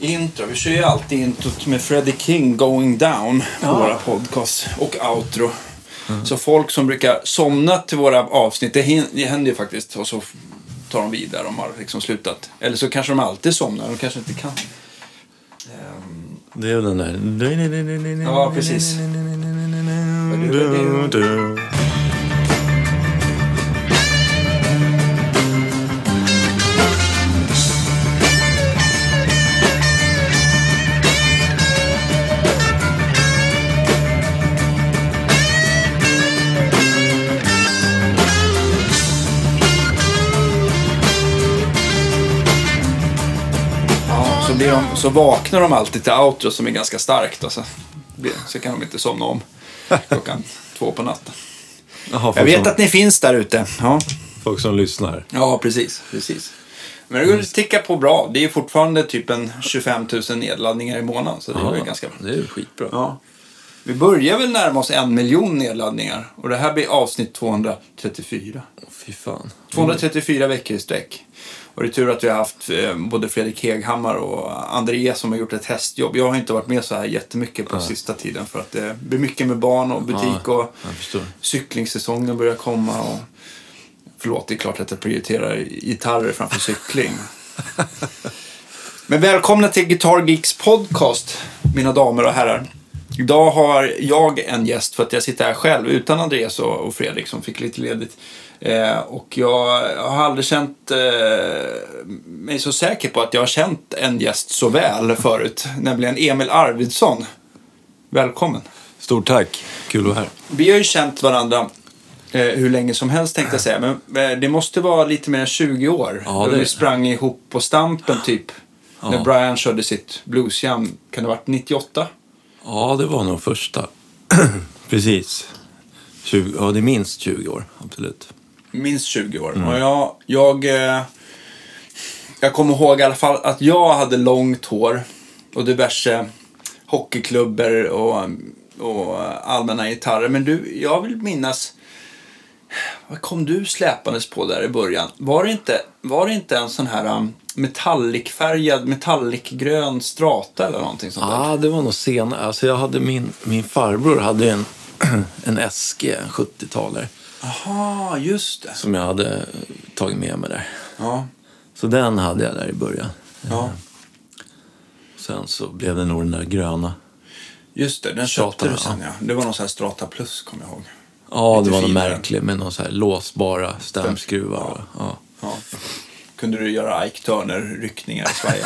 Intro. Vi kör ju alltid introt med Freddie King Going Down på Ja. våra podcasts. Och outro. Så folk som brukar somna till våra avsnitt, det, händer ju faktiskt. Och så tar de vidare, de har liksom slutat. Eller så kanske de alltid somnar, de kanske inte kan. Det är den där... Ja, precis. Ja, så, blir de, så vaknar de alltid till outro som är ganska starkt. Och så, kan de inte somna om klockan två på natten. Jaha, Jag vet som, att ni finns där ute. Ja. folk som lyssnar. ja, precis. precis. Men det går att ticka på bra. Det är fortfarande typ en 25 000 nedladdningar i månaden. Så det är väl ganska. Det är skitbra. Ja. Vi börjar väl närma oss en miljon nedladdningar. Och det här blir avsnitt 234. Fy fan. 234 veckor i sträck. Och det är tur att vi har haft eh, både Fredrik Heghammar och André som har gjort ett hästjobb. Jag har inte varit med så här jättemycket på sista tiden för att det blir mycket med barn och butik Ja, och cyklingssäsongen börjar komma. Och... Förlåt, det är klart att jag prioriterar gitarrer framför cykling. Men välkomna till Guitar Geeks podcast, mina damer och herrar. Idag har jag en gäst för att jag sitter här själv utan Andreas och Fredrik som fick lite ledigt. Eh, och jag har aldrig känt eh, mig så säker på att jag har känt en gäst så väl förut, nämligen Emil Arvidsson. Välkommen. Stort tack. Kul att vara här. Vi har ju känt varandra eh, hur länge som helst tänkte jag säga. Men eh, det måste vara lite mer än 20 år. Ja, det- vi sprang ihop på Stampen typ. Ja. När Brian körde sitt bluesjam. Kan det ha varit 98? Ja, det var nog första. Precis. 20, ja, det är minst 20 år. Absolut. Minst 20 år. Mm. Och jag, jag, eh, jag kommer ihåg i alla fall att jag hade långt hår. Och diverse hockeyklubbor och, och allmänna gitarrer. Men du, jag vill minnas... Vad kom du släpandes på där i början? Var det inte, var det inte en sån här um, metallicfärgad, metallicgrön strata eller någonting sånt? Ja, det var nog senare. Alltså, jag hade min, min farbror hade en, en SG, en 70-talare, Jaha, just det. som jag hade tagit med mig där. Ja, Så den hade jag där i början. ja. Sen så blev det nog den där gröna. Just det, den köpte du sen ja. Det var någon sån här Strata Plus, kommer jag ihåg. Ja, Lite det var något finare. märkligt med någon så här låsbara stämskruvar. Ja. Ja. Kunde du göra Ike Turner-ryckningar i Sverige?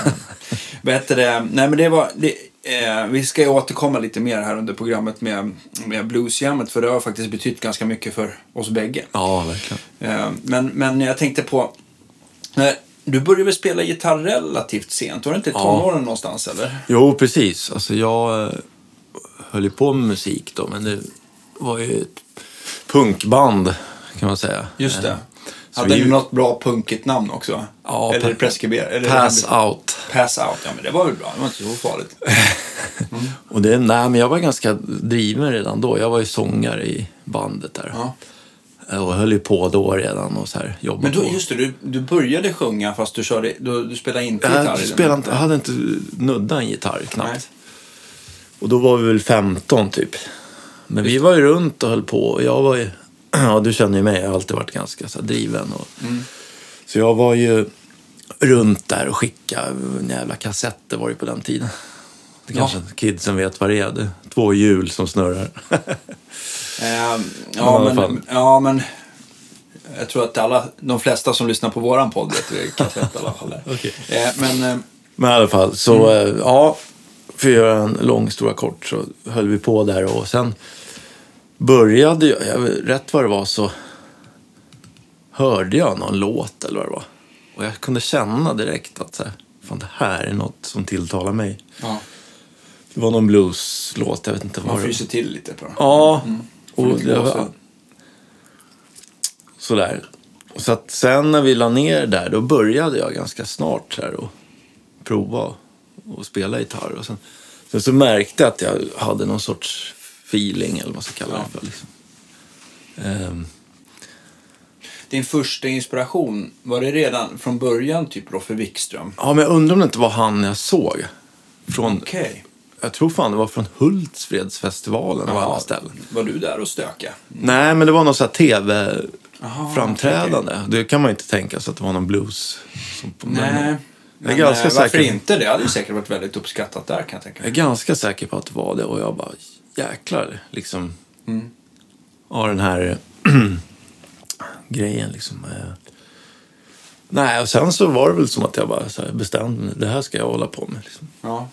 Heter det? Nej, men det var... Det, eh, vi ska återkomma lite mer här under programmet med, med bluesjammet. För det har faktiskt betytt ganska mycket för oss bägge. ja, verkligen. Eh, men, men jag tänkte på... Eh, du började väl spela gitarr relativt sent? Var det inte i Ja. tonåren någonstans, eller? Jo, precis. Alltså, jag eh, höll ju på med musik då, men det var ju ett punkband kan man säga. Just det. Hade du något bra punkigt namn också? Ja, eller preskriber? Eller Pass out. Pass out, ja men det var väl bra. Det var inte så farligt. Och det, nej, men jag var ganska driven redan då. Jag var ju sångare i bandet där. Ja. Och höll ju på då redan och så här jobbade Men då, på. just det, du, du började sjunga fast du, körde, du, du spelade inte gitarr. Jag, spelade inte, jag hade inte nuddat en gitarr knappt. Nej. Och då var vi väl 15 typ. Men vi var ju runt och höll på. Och jag var ju, ja du känner ju mig, jag har alltid varit ganska så driven. Och, Mm. Så jag var ju runt där och skickade en jävla kassetter var det på den tiden. Det Ja. kanske kidsen vet vad det är. Det, två hjul som snurrar. Alla ja, fall. men, ja, men jag tror att alla, de flesta som lyssnar på våran podd vet hur kassett i alla fall är. Okej. Eh, men eh, Men i alla fall, så Mm. eh, ja, för att göra en lång historia kort så höll vi på där och sen började jag, jag rätt vad det var så hörde jag någon låt eller vad det var. Och jag kunde känna direkt att så här, fan, det här är något som tilltalar mig. ja, Det var någon blueslåt, jag vet inte vad man det var. fryser till lite på den. Ja, Får och det var, sådär. Så att sen när vi la ner där, då började jag ganska snart här och prova och spela gitarr. Och sen, sen så märkte jag att jag hade någon sorts feeling, eller vad man ska kalla det för. Liksom. Det din första inspiration, var det redan från början typ Roffe Wikström? Ja, men jag undrar om det inte var han jag såg. Från, Okej. Jag tror fan det var från Hultsfredsfestivalen av alla ställen. Var du där och stöka? Nej, men det var något så här Jaha, tv-framträdande. Det kan man ju inte tänka sig att det var någon blues. Som på, Nej. Men Men, är ganska eh, varför säker. inte? Det hade ju säkert varit väldigt uppskattat där kan jag tänka jag är mig. ganska säker på att det var det. Och jag bara, jäklar, liksom. Mm. Ja, den här grejen liksom. eh. Nej, och sen så var det väl som att jag bara så här bestämde mig. Det här ska jag hålla på med. Liksom. Ja.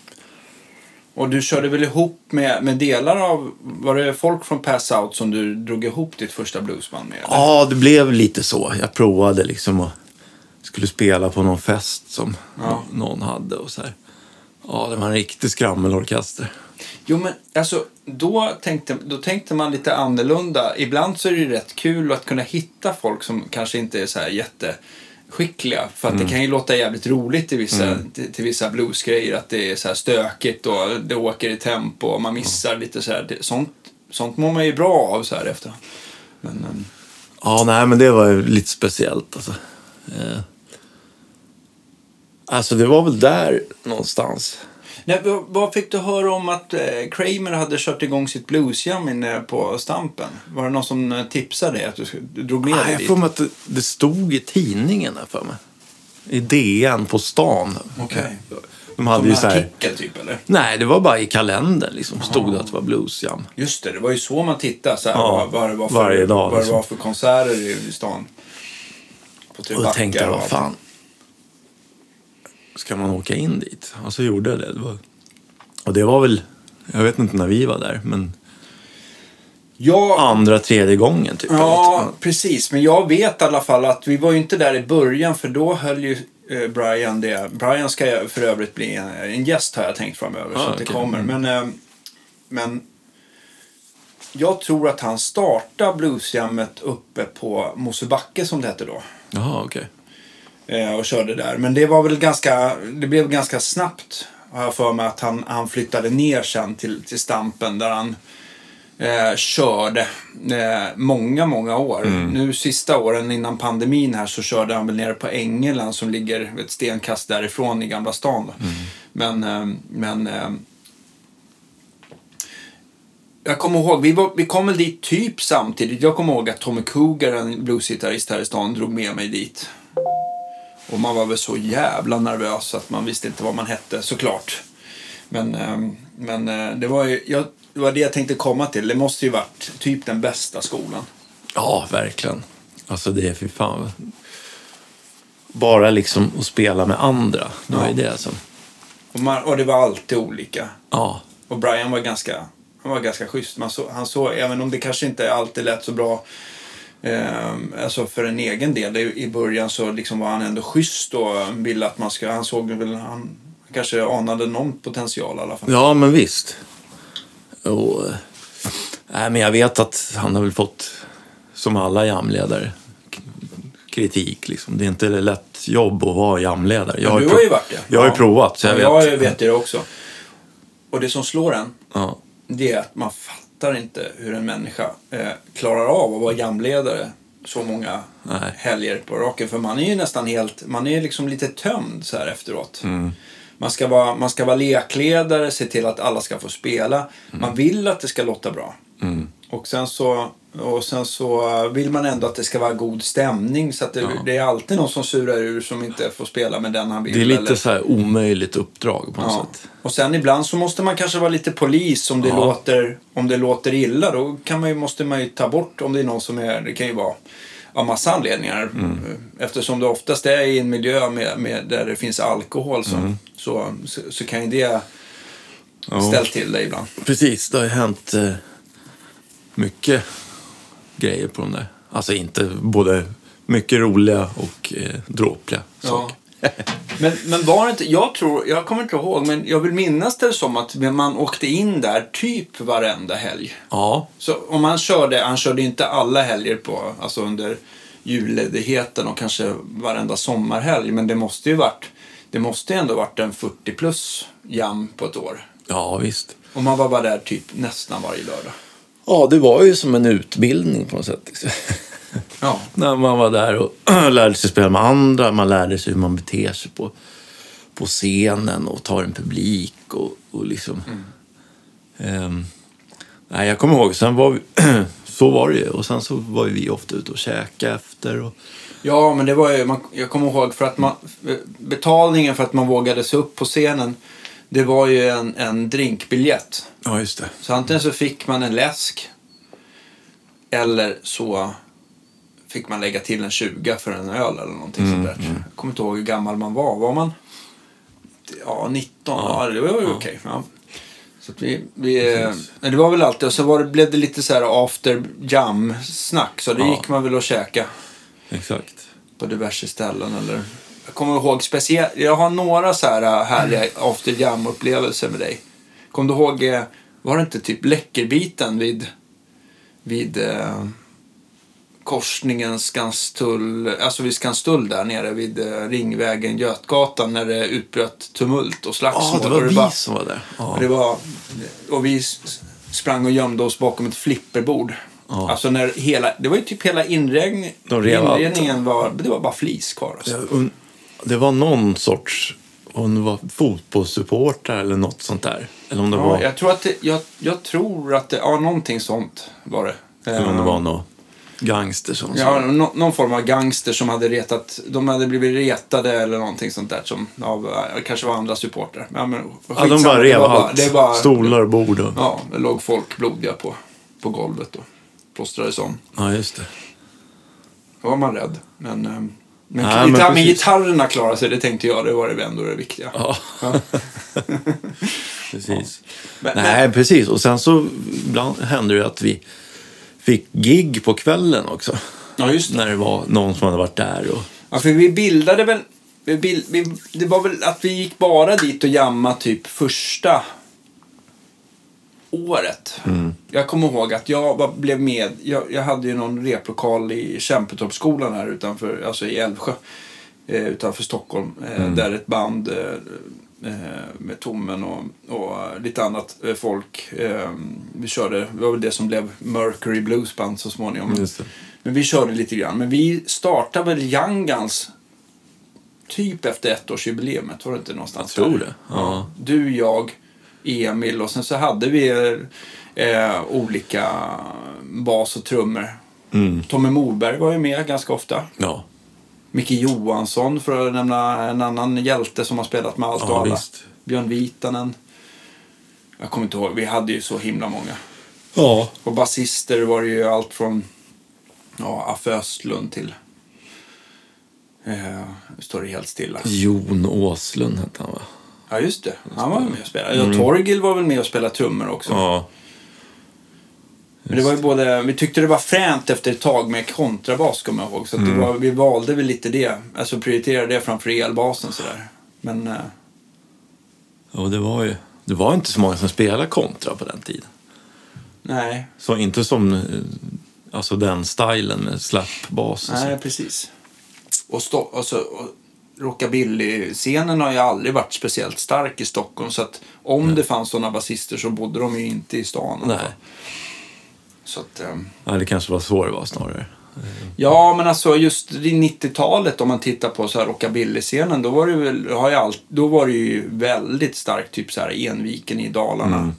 Och du körde väl ihop med, med delar av... Var det folk från Pass Out som du drog ihop ditt första bluesband med? eller? Ja, det blev lite så. Jag provade liksom och skulle spela på någon fest som Ja. någon hade och så här. Ja, det var en riktig skrammelorkester. Jo, men alltså, då tänkte, då tänkte man lite annorlunda. Ibland så är det ju rätt kul att kunna hitta folk som kanske inte är så här jätteskickliga. För att det kan ju låta jävligt roligt till vissa, till, till vissa bluesgrejer. Att det är så här stökigt och det åker i tempo och man missar lite så här. Det, sånt, sånt mår man ju bra av så här efter. Men, ehm, Ja, nej, men det var ju lite speciellt alltså. Eh. Alltså, det var väl där någonstans. Nej, vad, fick du höra om att eh, Kramer hade kört igång sitt bluesjam inne på Stampen? Var det någon som eh, tipsade dig att du, drog med dig jag dit? får mig att det, det stod i tidningen här för mig. I DN på stan. Okej. De hade Som ju en så här... artikel typ eller? Nej, det var bara i kalendern liksom. Stod det att det var bluesjam. Just det, det var ju så man tittade. Så här, Ja, vad, det var för, varje dag, vad det liksom. var för konserter i, stan. På Och då tänkte jag, vad fan. Ska man åka in dit? Och så gjorde jag det. det. Och det var väl, jag vet inte när vi var där, men Ja, andra, tredje gången typ. ja, precis. Men jag vet i alla fall att vi var ju inte där i början för då höll ju eh, Brian det. Brian ska för övrigt bli en, en gäst har jag tänkt framöver. så Ah, att det okej. kommer. Mm. Men, eh, men jag tror att han startade bluesjammet uppe på Mosebacke som det hette då. Jaha, okej. Eh, och körde där. Men det var väl ganska, det blev ganska snabbt har jag för mig att han, han flyttade ner sen till, till Stampen där han eh, körde eh, många, många år. Nu sista åren innan pandemin här så körde han väl nere på Ängeland som ligger ett stenkast därifrån i Gamla stan. Då. Men, eh, men eh, jag kommer ihåg, vi, var, vi kom väl dit typ samtidigt. Jag kommer ihåg att Tommy Cougar, en bluesgitarrist här i stan, drog med mig dit. Och man var väl så jävla nervös att man visste inte vad man hette såklart. Men, eh, men eh, det, var ju, jag, det var det jag tänkte komma till. Det måste ju varit typ den bästa skolan. Ja, verkligen. Alltså det är fy fan. Bara liksom att spela med andra. Det var ju det som... Och, man, och det var alltid olika. Ja, Och Brian var ganska, han var ganska schysst. Man så, han såg, även om det kanske inte alltid lät så bra eh, alltså för en egen del. I början så liksom var han ändå schysst och ville att man ska, han såg väl, han kanske anade någon potential i alla fall. ja men visst. Och, nej, men jag vet att han har väl fått, som alla jamledare, kritik. Liksom. Det är inte ett lätt jobb att vara jamledare. Jag Men du har ju varit det. Jag har ju Ja. provat, så jag ja, vet. jag vet det också. Och det som slår en, Ja. det är att man fattar inte hur en människa eh, klarar av att vara jamledare så många Nej. helger på raken. För man är ju nästan helt, man är liksom lite tömd så här efteråt. Mm. Man, ska vara, man ska vara lekledare, se till att alla ska få spela. Man vill att det ska låta bra. Mm. Och sen så, och sen så vill man ändå att det ska vara god stämning. Så att det, det är alltid någon som surar ur som inte får spela med den han vill. Det är lite eller- så här omöjligt uppdrag på något Ja. sätt. Och sen ibland så måste man kanske vara lite polis om det, Ja. låter, om det låter illa. Då kan man ju, måste man ju ta bort om det är någon som är, det kan ju vara av massa anledningar. Mm. Eftersom det oftast är i en miljö med, med, där det finns alkohol så, Mm. så, så, så kan ju det Ja. ställa till det ibland. Precis, det har ju hänt eh, mycket grejer på de där. Alltså inte både mycket roliga och eh, dråpliga saker. Men, men var det inte, jag tror, jag kommer inte ihåg, men jag vill minnas det som att man åkte in där typ varenda helg. Ja, Så om han körde, han körde inte alla helger på, alltså under julledigheten och kanske varenda sommarhelg. Men det måste ju varit, det måste ju ändå varit en 40 plus jam på ett år. ja visst. Och man var bara där typ nästan varje lördag. Ja, det var ju som en utbildning på något sätt. Liksom. Ja. När man var där och lärde sig spela med andra. Man lärde sig hur man beter sig på, på scenen och tar en publik. Och, och liksom. Ehm, nej, jag kommer ihåg, sen var vi, så var det ju. Och sen så var vi ofta ute och käka efter. Och, Ja, men det var ju, man, jag kommer ihåg för att man, betalningen för att man vågade sig upp på scenen, det var ju en, en drinkbiljett. ja, just det. Så antingen så fick man en läsk eller så fick man lägga till en 20 för en öl eller någonting sånt där. Jag kommer inte ihåg hur gammal man var. Var man ja, 19? Ja, det var ju okej. Ja. Så vi, vi, eh, det var väl alltid, och så var det, blev det lite så här after jam-snack. Så det Ja. gick man väl och käka Exakt. på diverse ställen. Eller, jag kommer ihåg speciellt, jag har några så här äh, härliga after jam-upplevelser med dig. Kommer du ihåg, eh, var det inte typ Läckerbiten vid, vid eh, korsningen Skanstull, alltså vid Skanstull där nere vid eh, Ringvägen Götgatan när det utbröt tumult och slagsmål. Ja, det var och vi bara- som var där. Ja. det var, och vi sprang och gömde oss bakom ett flipperbord. Ja. Alltså när hela, det var ju typ hela inredning, inredningen var, det var bara flis kvar. Alltså. Und- Det var någon sorts, det var fotbollssupportrar eller något sånt där. Eller om det, Ja, var, jag tror att det, jag, jag tror att det, ja någonting sånt var det. eller om det Eh, var någon gangster som Ja, nå, någon form av gangster som hade retat, de hade blivit retade eller någonting sånt där som, av, eh, kanske var andra supportrar. Ja, men, Ja, de bara rev bara- allt. Stolar bord och... Ja, det låg folk blodiga på, på golvet och plåstrades om. Ja, just det. Då var man rädd. Men, eh, men, Nej, gitarr, men men, gitarrerna klarade sig, det tänkte jag. Det var det ändå det viktiga. Ja. Ja. Precis. Men, Nej, precis. Och sen så ibland hände det att vi fick gig på kvällen också. ja, just det. När det var någon som hade varit där. Och... Ja, för vi bildade väl... Vi bild, vi, det var väl att vi gick bara dit och jamma typ första året. Jag kommer ihåg att jag var, blev med. Jag, jag hade ju någon replokal i Kämpetorpsskolan här utanför, alltså i Älvsjö. Eh, utanför Stockholm. Eh, Där ett band eh, eh, med Tommen och, och lite annat eh, folk. Eh, vi körde, det var väl det som blev Mercury Blues Band så småningom. Men vi körde lite grann. Men vi startade väl Young Guns typ efter ettårsjubileumet. Var det inte någonstans Jag tror det, ja. Du, jag, Emil och sen så hade vi eh, olika bas och trummor. Mm. Tommy Morberg var ju med ganska ofta. Ja, Micke Johansson för att nämna en annan hjälte som har spelat med allt Ja, och alla. visst. Björn Vitanen. Jag kommer inte ihåg, vi hade ju så himla många. ja. Och basister var det ju allt från ja, Affe Östlund till... Eh, nu står det helt stilla. Jon Åslund hette han va? Ja, just det. Han var med och spelade. Ja, Torgil var väl med och spelade trummor också. Ja. Men det var ju både, vi tyckte det var fränt efter ett tag med kontrabas, kommer jag ihåg. Så att det var, vi valde väl lite det. Alltså prioriterade det framför elbasen sådär. Men... Eh, Och det var ju... Det var inte så många som spelade kontra på den tiden. nej. Så inte som... eh, Alltså den stilen med slapbas och Nej, precis. Och, stå, och, så, och rockabilly-scenen har ju aldrig varit speciellt stark i Stockholm. Så att om det fanns sådana basister så bodde de ju inte i stan. Nej. Så att, ehm, Ja, det kanske var så det var snarare. ja, men alltså just i 90-talet om man tittar på så här rockabilly-scenen. Då var det väl, har jag allt, då var det ju väldigt starkt, typ så här Enviken i Dalarna.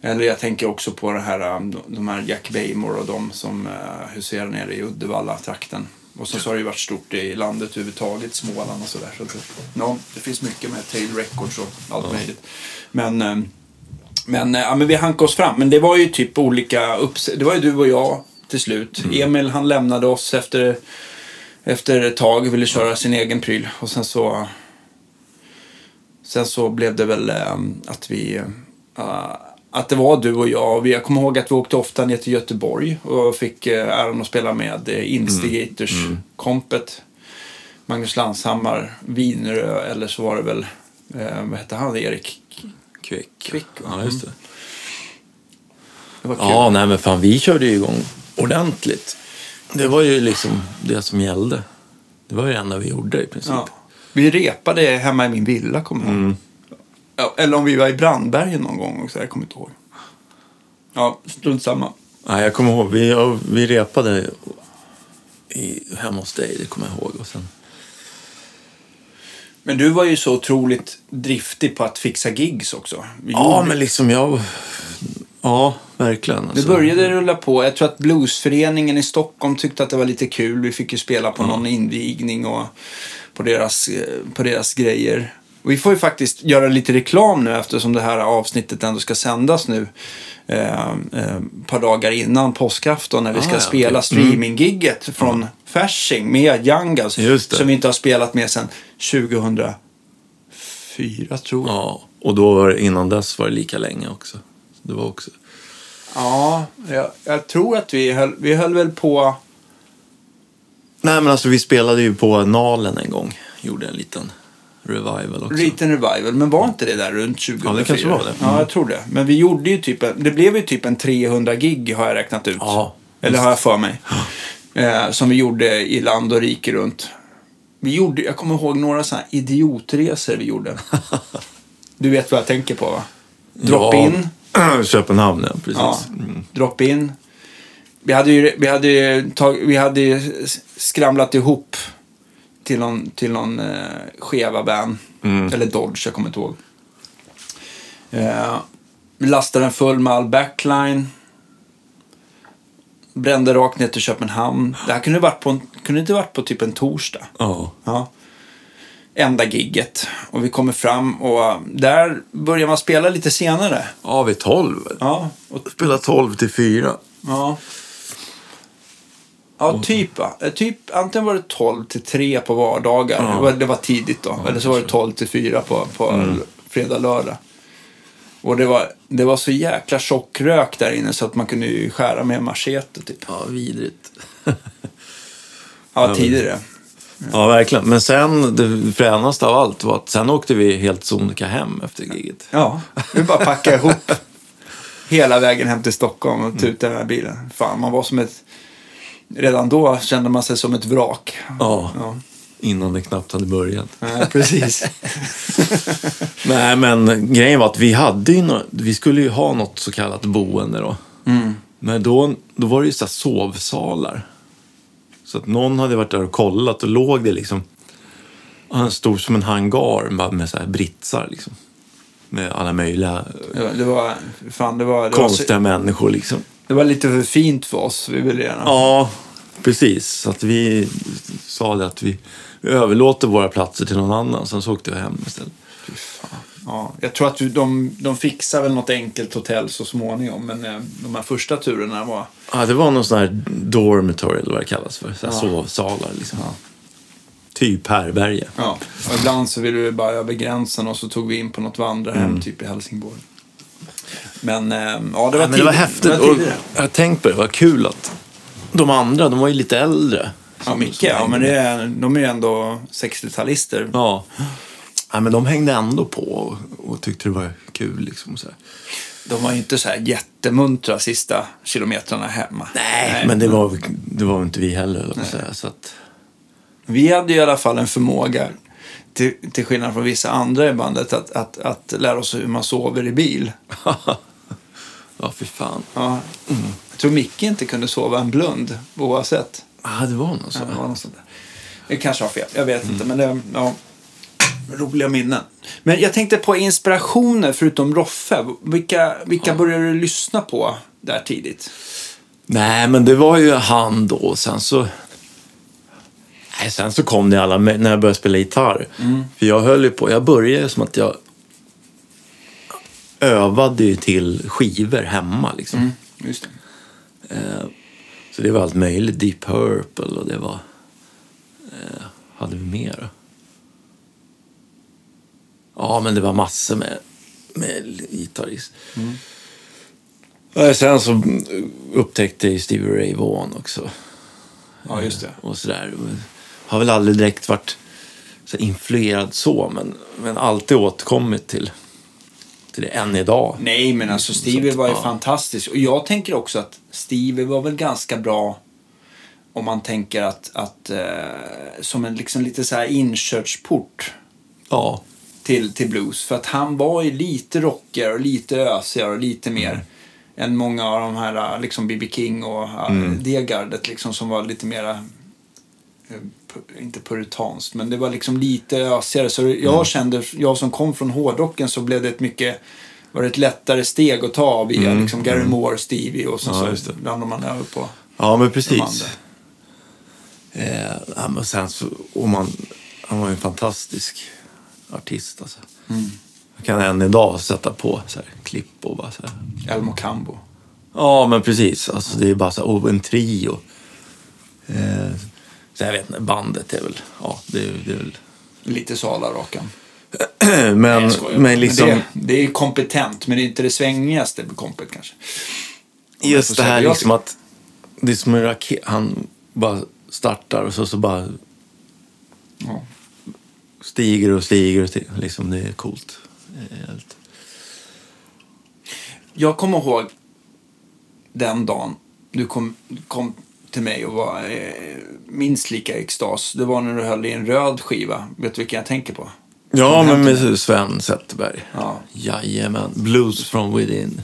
Eller jag tänker också på det här, um, de här Jack Baymore och de som uh, huserar nere i Uddevalla-trakten. Och sen så har det ju varit stort i landet överhuvudtaget, Småland och sådär. Så att, ja, det finns mycket med Tail Records och allt möjligt. Men, um, men, uh, ja, men vi hankade oss fram. Men det var ju typ olika upps- Det var ju du och jag till slut. Emil han lämnade oss efter, efter ett tag, ville köra sin egen pryl. Och sen så Sen så blev det väl um, att vi... Uh, att det var du och jag. Vi- Jag kommer ihåg att vi åkte ofta ner till Göteborg och fick uh, äran att spela med uh, Instigators-kompet. Magnus Landshammar, Vinerö, eller så var det väl, uh, vad hette han, Erik? Kvick. Kvick? Ja, just det. Det var kul. Ja, nej men fan vi körde ju igång ordentligt. Det var ju liksom det som gällde. Det var ju det enda vi gjorde i princip. Ja. Vi repade hemma i min villa, kommer jag ihåg. Ja, eller om vi var i Brandbergen någon gång också, jag kommer inte ihåg. Ja, strunt samma. Nej, jag kommer ihåg, vi, ja, vi repade i, hemma hos dig, det kommer jag ihåg. Och sen, Men du var ju så otroligt driftig på att fixa gigs också. Vi ja, gjorde- men liksom jag... Ja, verkligen. Det Alltså. började rulla på. Jag tror att Bluesföreningen i Stockholm tyckte att det var lite kul. Vi fick ju spela på någon invigning och på deras, eh, på deras grejer. Vi får ju faktiskt göra lite reklam nu eftersom det här avsnittet ändå ska sändas nu. Eh, eh, par dagar innan påskafton när vi Ah, ska ja, spela okej. Mm. streaminggigget från Fasching med Youngas. Som vi inte har spelat med sedan 2004 tror jag. Ja, och då var det, innan dess var det lika länge också. Det var också... Ja, jag, jag tror att vi höll, vi höll väl på... Nej, men alltså vi spelade ju på Nalen en gång. Gjorde en liten revival också. Liten revival, men var inte det där runt 2004? Ja, det kanske var det. Ja, jag tror det. Men vi gjorde ju typ, en- det blev ju typ en 300 gig har jag räknat ut. Ja, Eller har jag för mig. Eh, som vi gjorde i land och rike runt. Vi gjorde, jag kommer ihåg några sådana här idiotresor vi gjorde. du vet vad jag tänker på va? Drop Ja. Köpenhamn, ja. Precis. Ja, Mm. drop in. Vi hade ju, vi hade ju, tag, vi hade skramlat ihop till någon, till någon eh, skeva band. Mm. Eller Dodge, jag kommer inte ihåg. Eh, vi lastade den full med all backline. Brände rakt ner till Köpenhamn. Det här kunde, varit på en, kunde inte varit på typ en torsdag. Ja. Ja. Enda gigget. Och vi kommer fram och där börjar man spela lite senare. ja, vid 12. Ja, och Spela 12 till 4. Ja. Ja, typ. Eh, Typ, antingen var det 12 till 3 på vardagar. Ja. Det, var, det var tidigt då. Eller så var det 12 till 4 på, på fredag, lördag. Och det var, det var så jäkla tjock rök där inne så att man kunde ju skära med machete typ. Ja, vidrigt. Ja, tidigare. Ja, verkligen. Men sen, det fränaste av allt var att sen åkte vi helt sonika hem efter giget. Ja, vi bara packa ihop hela vägen hem till Stockholm och tuta den här bilen. Fan, man var som ett... Redan då kände man sig som ett vrak. Ja, Ja, innan det knappt hade börjat. ja precis. Nej, men grejen var att vi hade ju nå- vi skulle ju ha något så kallat boende då. Men då, då var det ju så sovsalar. Så att någon hade varit där och kollat och låg det liksom ja, en stor som en hangar med, så här britsar liksom. Med alla möjliga Det var, det var, fan, det var, det var, konstiga så, människor liksom. Det var lite för fint för oss. Vi ville gärna. Ja, precis. Så att vi sa det att vi, överlåter våra platser till någon annan. Sen så åkte vi hem istället. Ja, jag tror att de, de fixar väl något enkelt hotell så småningom. Men eh, de här första turerna var... Ja, det var någon sån här dormitory eller vad det kallas för. Så här Ja. Sovsalar liksom. Typ härbärge. Ja, och ibland så ville vi bara över gränsen och så tog vi in på något vandrarhem typ i Helsingborg. Men eh, ja, det var, Ja, men det var häftigt. Det var och jag har tänkt på det, vad kul att de andra, de var ju lite äldre. Ja, som ja, men det är, de är ju ändå 60-talister. Ja. ja, men de hängde ändå på och, och tyckte det var kul liksom. Så här. De var ju inte så här jättemuntra sista kilometrarna hemma. Nej, men det var, det var inte vi heller, säga. Så att, Vi hade i alla fall en förmåga, till, till skillnad från vissa andra i bandet, att, att, att lära oss hur man sover i bil. ja, fy fan. Ja. Jag tror Micke inte kunde sova en blund oavsett. Ja, det var nog så. Ja, det var något sånt där. Kanske har fel, jag vet inte. Men det, ja, roliga minnen. Men jag tänkte på inspirationer förutom Roffe. Vilka, vilka började du lyssna på där tidigt? Nej, men det var ju han då. Sen så... Nej, sen så kom det alla när jag började spela gitarr. För jag höll ju på... Jag började som att jag övade ju till skivor hemma liksom. Just det. Eh, så det var allt möjligt. Deep Purple och det var... Eh, hade vi mer? Ja, men det var massor med, med gitarrist. Eh, Sen så upptäckte jag Stevie Ray Vaughan också. Ja, just det. Och sådär. Har väl aldrig direkt varit så influerad så, men, men alltid återkommit till, det än idag. Nej, men alltså Stevie var ju ja. fantastisk. Och jag tänker också att Stevie var väl ganska bra om man tänker att, att eh, som en liksom lite så här inkörsport Ja, till, till blues. För att han var ju lite rockigare och lite ösigare och lite mer än många av de här liksom B.B. King och mm. det gardet liksom som var lite mera eh, inte puritanskt, men det var liksom lite ösigare. Så jag kände, jag som kom från hårdrocken så blev det ett mycket var det ett lättare steg att ta via liksom Gary Moore, Stevie och sen Ja, så det. landade man över på Ja, men precis. Eh, men sen så, och man, han var ju en fantastisk artist. Alltså. Jag kan än idag sätta på så här, klipp och bara så här. Elmo Cambo. Ja, men precis. Alltså, det är bara så här, och en trio. Eh, jag vet inte, bandet är väl, ja, det är, det är väl... Lite Sala-rakan. Men, Nej, men liksom, det, det är kompetent, men det är inte det svängigaste med kompet kanske. får just det här liksom att det är som en raket. Han bara startar och så, så bara Ja. stiger och stiger. Och stiger. Liksom, det är coolt. Helt... Jag kommer ihåg den dagen du kom, kom till mig och var eh, minst lika i extas. Det var när du höll i en röd skiva. Vet du vilken jag tänker på? Ja, men med Sven Zetterberg. Ja. Jajamän. Blues from within.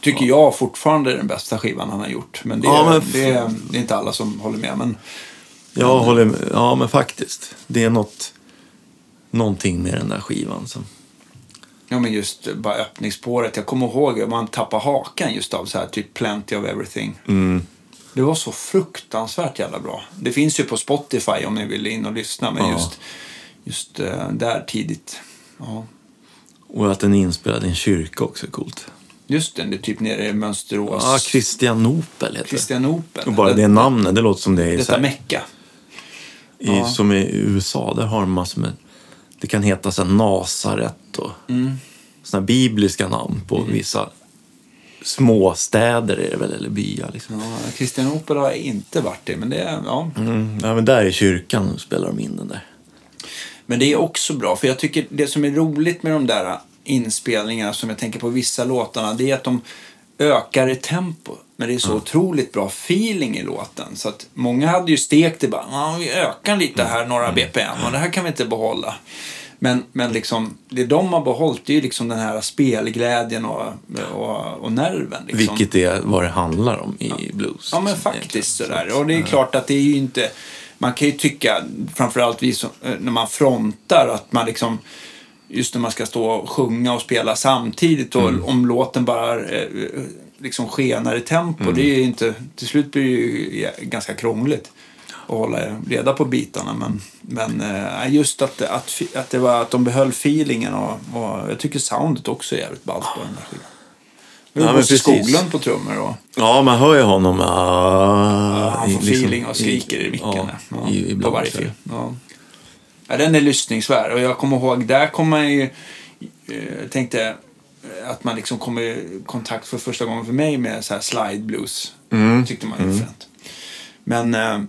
Tycker jag fortfarande är den bästa skivan han har gjort. Men det, Ja, men det, är, det är inte alla som håller med. Men Jag håller med. Ja, men faktiskt. Det är något, någonting med den där skivan som... Ja, men just bara öppningsspåret. Jag kommer ihåg att man tappade hakan just av så här, typ Plenty of Everything. Mm. Det var så fruktansvärt jävla bra. Det finns ju på Spotify om ni vill in och lyssna. Men Ja. just, just eh, där tidigt. Ja. Och att den är inspelad i en kyrka också är coolt. Just det, det är typ nere i Mönsterås. Ja, Kristianopel heter det. Kristianopel. Och bara det namnet, det låter som det är i, Detta Mecka. i, ja. som i USA. Där har de massor med... Det kan heta så Nasaret och Mm. såna bibliska namn på vissa småstäder är det väl, eller byar. Liksom. Ja, Kristianopel har jag inte varit i, men det är, ja. Mm. Ja, men där i kyrkan spelar de in den där. Men det är också bra, för jag tycker det som är roligt med de där inspelningarna som jag tänker på vissa låtarna, det är att de ökar i tempo. Men det är så otroligt bra feeling i låten. Så att många hade ju stekt det bara, vi ökar lite här, några BPM och det här kan vi inte behålla. Men, men liksom, det de har behållit är ju liksom den här spelglädjen och, och, och nerven. Liksom. Vilket är vad det handlar om i blues. Ja, men liksom, faktiskt sådär. Och det är klart att det är ju inte... Man kan ju tycka, framförallt vi som, när man frontar, att man liksom... Just när man ska stå och sjunga och spela samtidigt och Mm. om låten bara eh, liksom skenar i tempo. Mm. Det är ju inte... Till slut blir det ju ganska krångligt att hålla reda på bitarna. Men, men eh, just att, att, att, det var, att de behöll feelingen och, och jag tycker soundet också är jävligt ballt på den där skivan. Ja, Ja, men precis. Skoglund på trummor och... Ja, man hör ju honom. Uh, Han får feeling och skriker i micken. Ja. Ja, i, på varje film. Ja. Ja, den är lyssningsvärd. Och jag kommer ihåg, där kom man ju... Jag tänkte att man liksom kom i kontakt för första gången för mig med så här slide blues. Mm. Tyckte man ju fränt. Men, eh,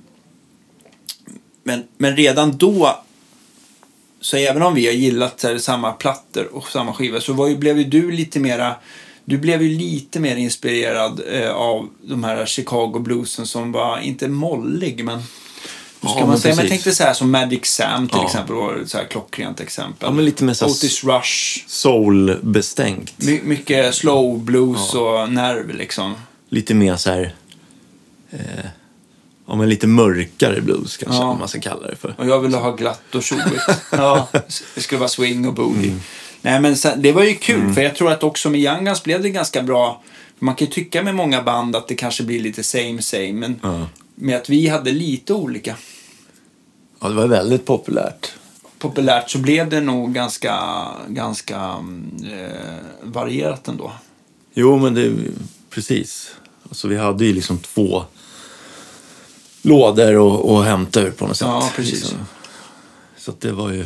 men, men redan då, så även om vi har gillat här, samma plattor och samma skiva så var ju, blev ju du lite mera du blev ju lite mer inspirerad eh, av de här Chicago bluesen som var, inte mollig, men hur ska Ja, man men säga? Men jag tänkte så här som Magic Sam till Ja. exempel var ett så här klockrent exempel. Ja, men lite mer så Otis Rush. Soul-bestänkt. My, mycket slow blues och nerv liksom. Lite mer så här... Eh, ja, men lite mörkare blues kanske, Ja. man ska kalla det för. Och jag ville ha glatt och tjoigt. ja, det skulle vara swing och boogie. Nej, men sen, det var ju kul, för jag tror att också med Young Guns blev det ganska bra. Man kan ju tycka med många band att det kanske blir lite same same, men Ja. med att vi hade lite olika Ja, det var väldigt populärt. populärt så blev det nog ganska, ganska mm, eh, varierat ändå. Jo, men det... Precis. Alltså, vi hade ju liksom två lådor att, att hämta ur på något sätt. Ja, precis. Så att det var ju...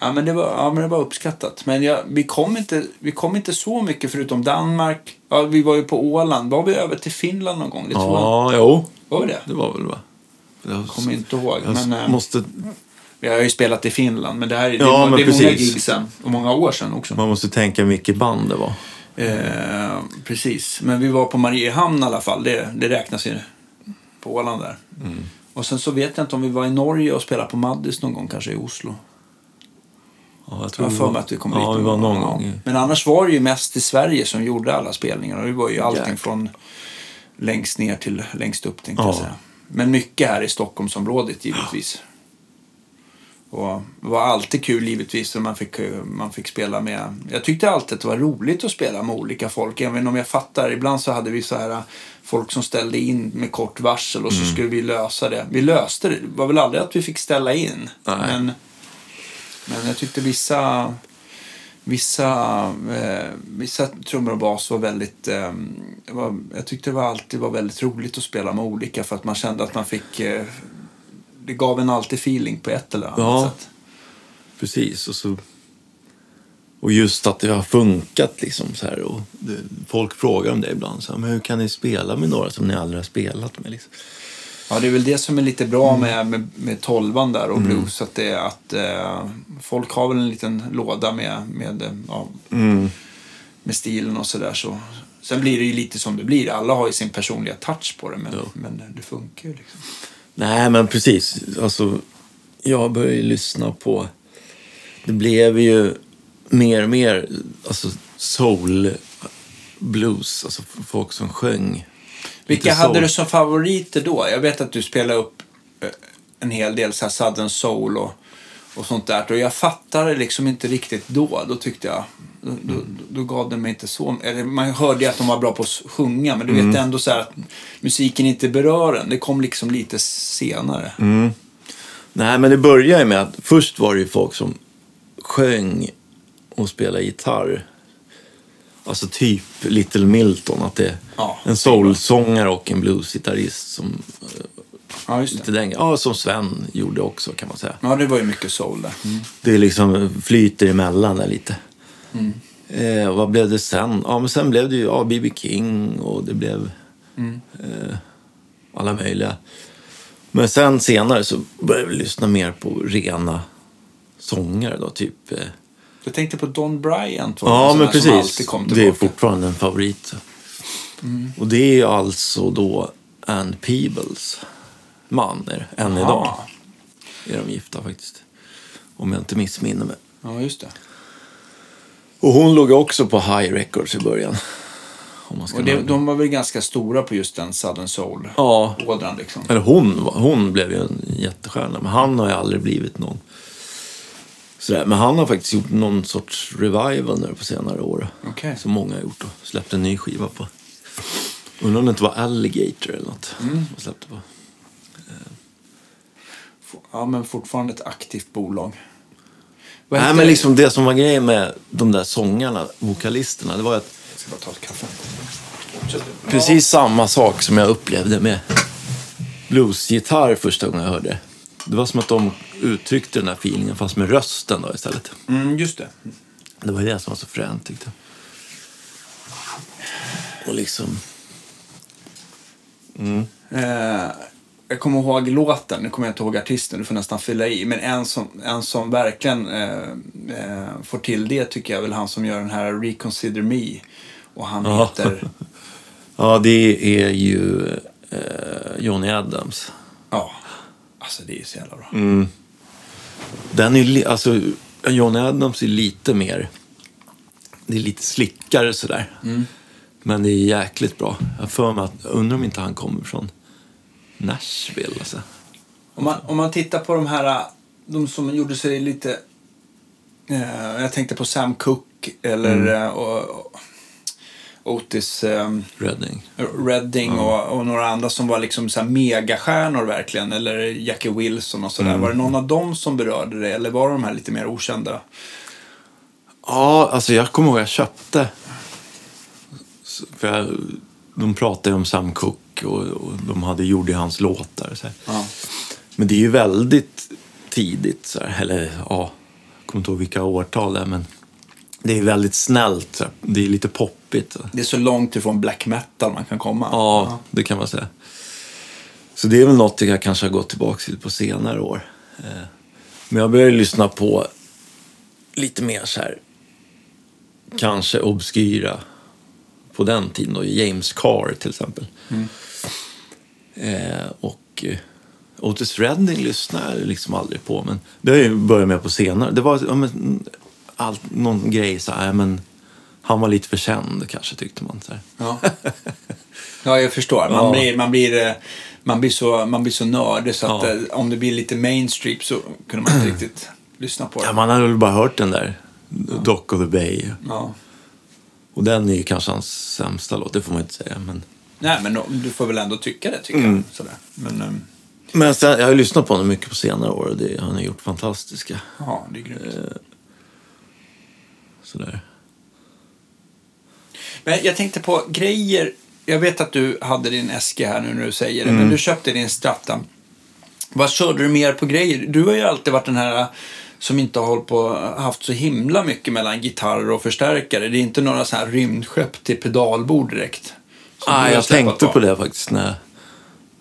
Ja, men det var, ja, men det var uppskattat. Men jag, vi, kom inte, vi kom inte så mycket förutom Danmark. Ja, vi var ju på Åland. Var vi över till Finland någon gång? Det tror jag. Ja, jo. Var det? Det var väl va? Jag Kommer inte ihåg. jag Men, eh, måste, Vi har ju spelat i Finland, men det här är, det, Ja, är- men det är många gig sen. Och många år sedan också. man måste tänka vilket band det var. Eh, precis. Men vi var på Mariehamn i alla fall. Det, det räknas ju på Åland där. Mm. Och sen så vet jag inte om vi var i Norge och spelade på Maddis någon gång, kanske i Oslo. Ja, jag Jag tror vi för mig att vi kom Ja, dit var någon Ja. gång. Men annars var det ju mest i Sverige som gjorde alla spelningar. Och det var ju allting Jäklar. från längst ner till längst upp tänkte jag Ja. säga. Men mycket här i Stockholmsområdet givetvis. Och det var alltid kul givetvis när man fick, man fick spela med... Jag tyckte alltid att det var roligt att spela med olika folk. Även om jag fattar, ibland så hade vi så här folk som ställde in med kort varsel och så skulle vi lösa det. Vi löste det. Det var väl aldrig att vi fick ställa in. Nej. Men, men jag tyckte vissa... Vissa, eh, vissa trummor och bas var väldigt... Eh, var, jag tyckte det var alltid var väldigt roligt att spela med olika för att man kände att man fick... Eh, det gav en alltid feeling på ett eller annat Ja. sätt. Precis. Och, så, och just att det har funkat liksom så här. Och det, folk frågar om det ibland. Så här, men hur kan ni spela med några som ni aldrig har spelat med? Liksom? Ja, det är väl det som är lite bra Mm. med, med, med tolvan där och blues. Att, det är att eh, folk har väl en liten låda med, med, ja, Mm. med stilen och sådär. Så. Sen blir det ju lite som det blir. Alla har ju sin personliga touch på det. Men, Ja. men det funkar ju liksom. Nej, men precis. Alltså, jag började ju lyssna på... Det blev ju mer och mer alltså, soul blues. Alltså folk som sjöng. Vilka hade du som favoriter då? Jag vet att du spelade upp eh, en hel del så här Southern Soul och, och sånt där. Och jag fattade liksom inte riktigt då. Då tyckte jag... Då, då, då gav den mig inte så... Eller man hörde ju att de var bra på att sjunga. Men du vet ändå så här att musiken inte berör en. Det kom liksom lite senare. Nej, men det började ju med att först var det ju folk som sjöng och spelade gitarr. Alltså typ Little Milton, att det är Ja, en soulsångare och en bluesgitarrist som, Ja, just lite det. den, ja, som Sven gjorde också kan man säga. Ja, det var ju mycket soul där. Det är liksom flyter emellan där lite. Eh, vad blev det sen? Ja, men sen blev det ju ja, B.B. King och det blev eh, alla möjliga. Men sen senare så började vi lyssna mer på rena sångare då, typ. Eh, Jag tänkte på Don Bryant. ja, en men precis. Det är fortfarande en favorit. Och det är alltså då Ann Peebles man, är än idag. Aha. Är de gifta faktiskt. Om jag inte missminner mig. Ja, just det. Och hon låg också på High Records i början. Och det, de var väl ganska stora på just den Southern Soul-ådran Ja, liksom. eller hon, hon blev ju en jättestjärna. Men han har ju aldrig blivit någon. Sådär. Men han har faktiskt gjort någon sorts revival nu på senare år. Okej. Som många har gjort och släppt en ny skiva på. Undrar om det inte var Alligator eller något. Mm. Släppte på. Ja, men fortfarande ett aktivt bolag. Vad Nej, men liksom det som var grejen med de där sångarna, vokalisterna, det var att Jag ska bara ta ett kaffe. Precis samma sak som jag upplevde med bluesgitarr första gången jag hörde det. Var som att de uttryckte den här feelingen fast med rösten då istället. Mm, just det. Det var det som var så fränt tyckte jag. Och liksom... Eh, jag kommer ihåg låten, nu kommer jag inte ihåg artisten, du får nästan fylla i. Men en som, en som verkligen eh, eh, får till det tycker jag är väl han som gör den här Reconsider Me. Och han Ja. heter... Ja, det är ju eh, Johnny Adams. Ja, alltså det är så jävla bra. Den är alltså, Johnny Adams är lite mer... Det är lite slickare sådär. Men det är jäkligt bra. Jag för mig att, undrar om inte han kommer från Nashville. Alltså. Om man, om man tittar på de här, de som gjorde sig lite... Eh, jag tänkte på Sam Cooke eller eh, och, Otis eh, Redding. Redding och, och några andra som var liksom så här megastjärnor verkligen. Eller Jackie Wilson och sådär. Var det någon av dem som berörde det eller var det de här lite mer okända? Ja, alltså jag kommer ihåg att jag köpte. För jag, de pratade ju om Sam Cooke och, och de hade gjort i hans låtar. Så. Ja. Men det är ju väldigt tidigt. Så här. Eller ja, jag kommer inte ihåg vilka årtal det är. Men det är väldigt snällt. Så här. Det är lite poppigt. Så. Det är så långt ifrån black metal man kan komma. Ja, det kan man säga. Så det är väl något jag kanske har gått tillbaka till på senare år. Eh, Men jag började lyssna på lite mer så här, kanske obskyra på den tiden då, James Carr till exempel. Eh, och eh, Otis Redding lyssnade jag liksom aldrig på, men det har jag börjat med på senare. Det var ja, men, allt, någon grej så här, men han var lite för känd kanske tyckte man. Så här. Ja. ja, jag förstår. Man, Ja. blir, man, blir, eh, man, blir så, man blir så nördig så att Ja. eh, om det blir lite mainstream så kunde man inte riktigt lyssna på det. Ja, man hade väl bara hört den där, Dock of the Bay. Ja. Och den är ju kanske hans sämsta låt, det får man inte säga. Men, Nej, men du får väl ändå tycka det, tycker Mm. jag. Sådär. Men, ehm, men sen, jag har ju lyssnat på honom mycket på senare år och det, han har gjort fantastiska. ja, det är grymt. Eh. Sådär. Men jag tänkte på grejer. Jag vet att du hade din äske här nu när du säger det, Mm. men du köpte din Strata. Vad körde du mer på grejer? Du har ju alltid varit den här som inte har på, haft så himla mycket mellan gitarr och förstärkare. Det är inte några så här rymdskepp till pedalbord direkt. du Ah, jag tänkte på. på det faktiskt när jag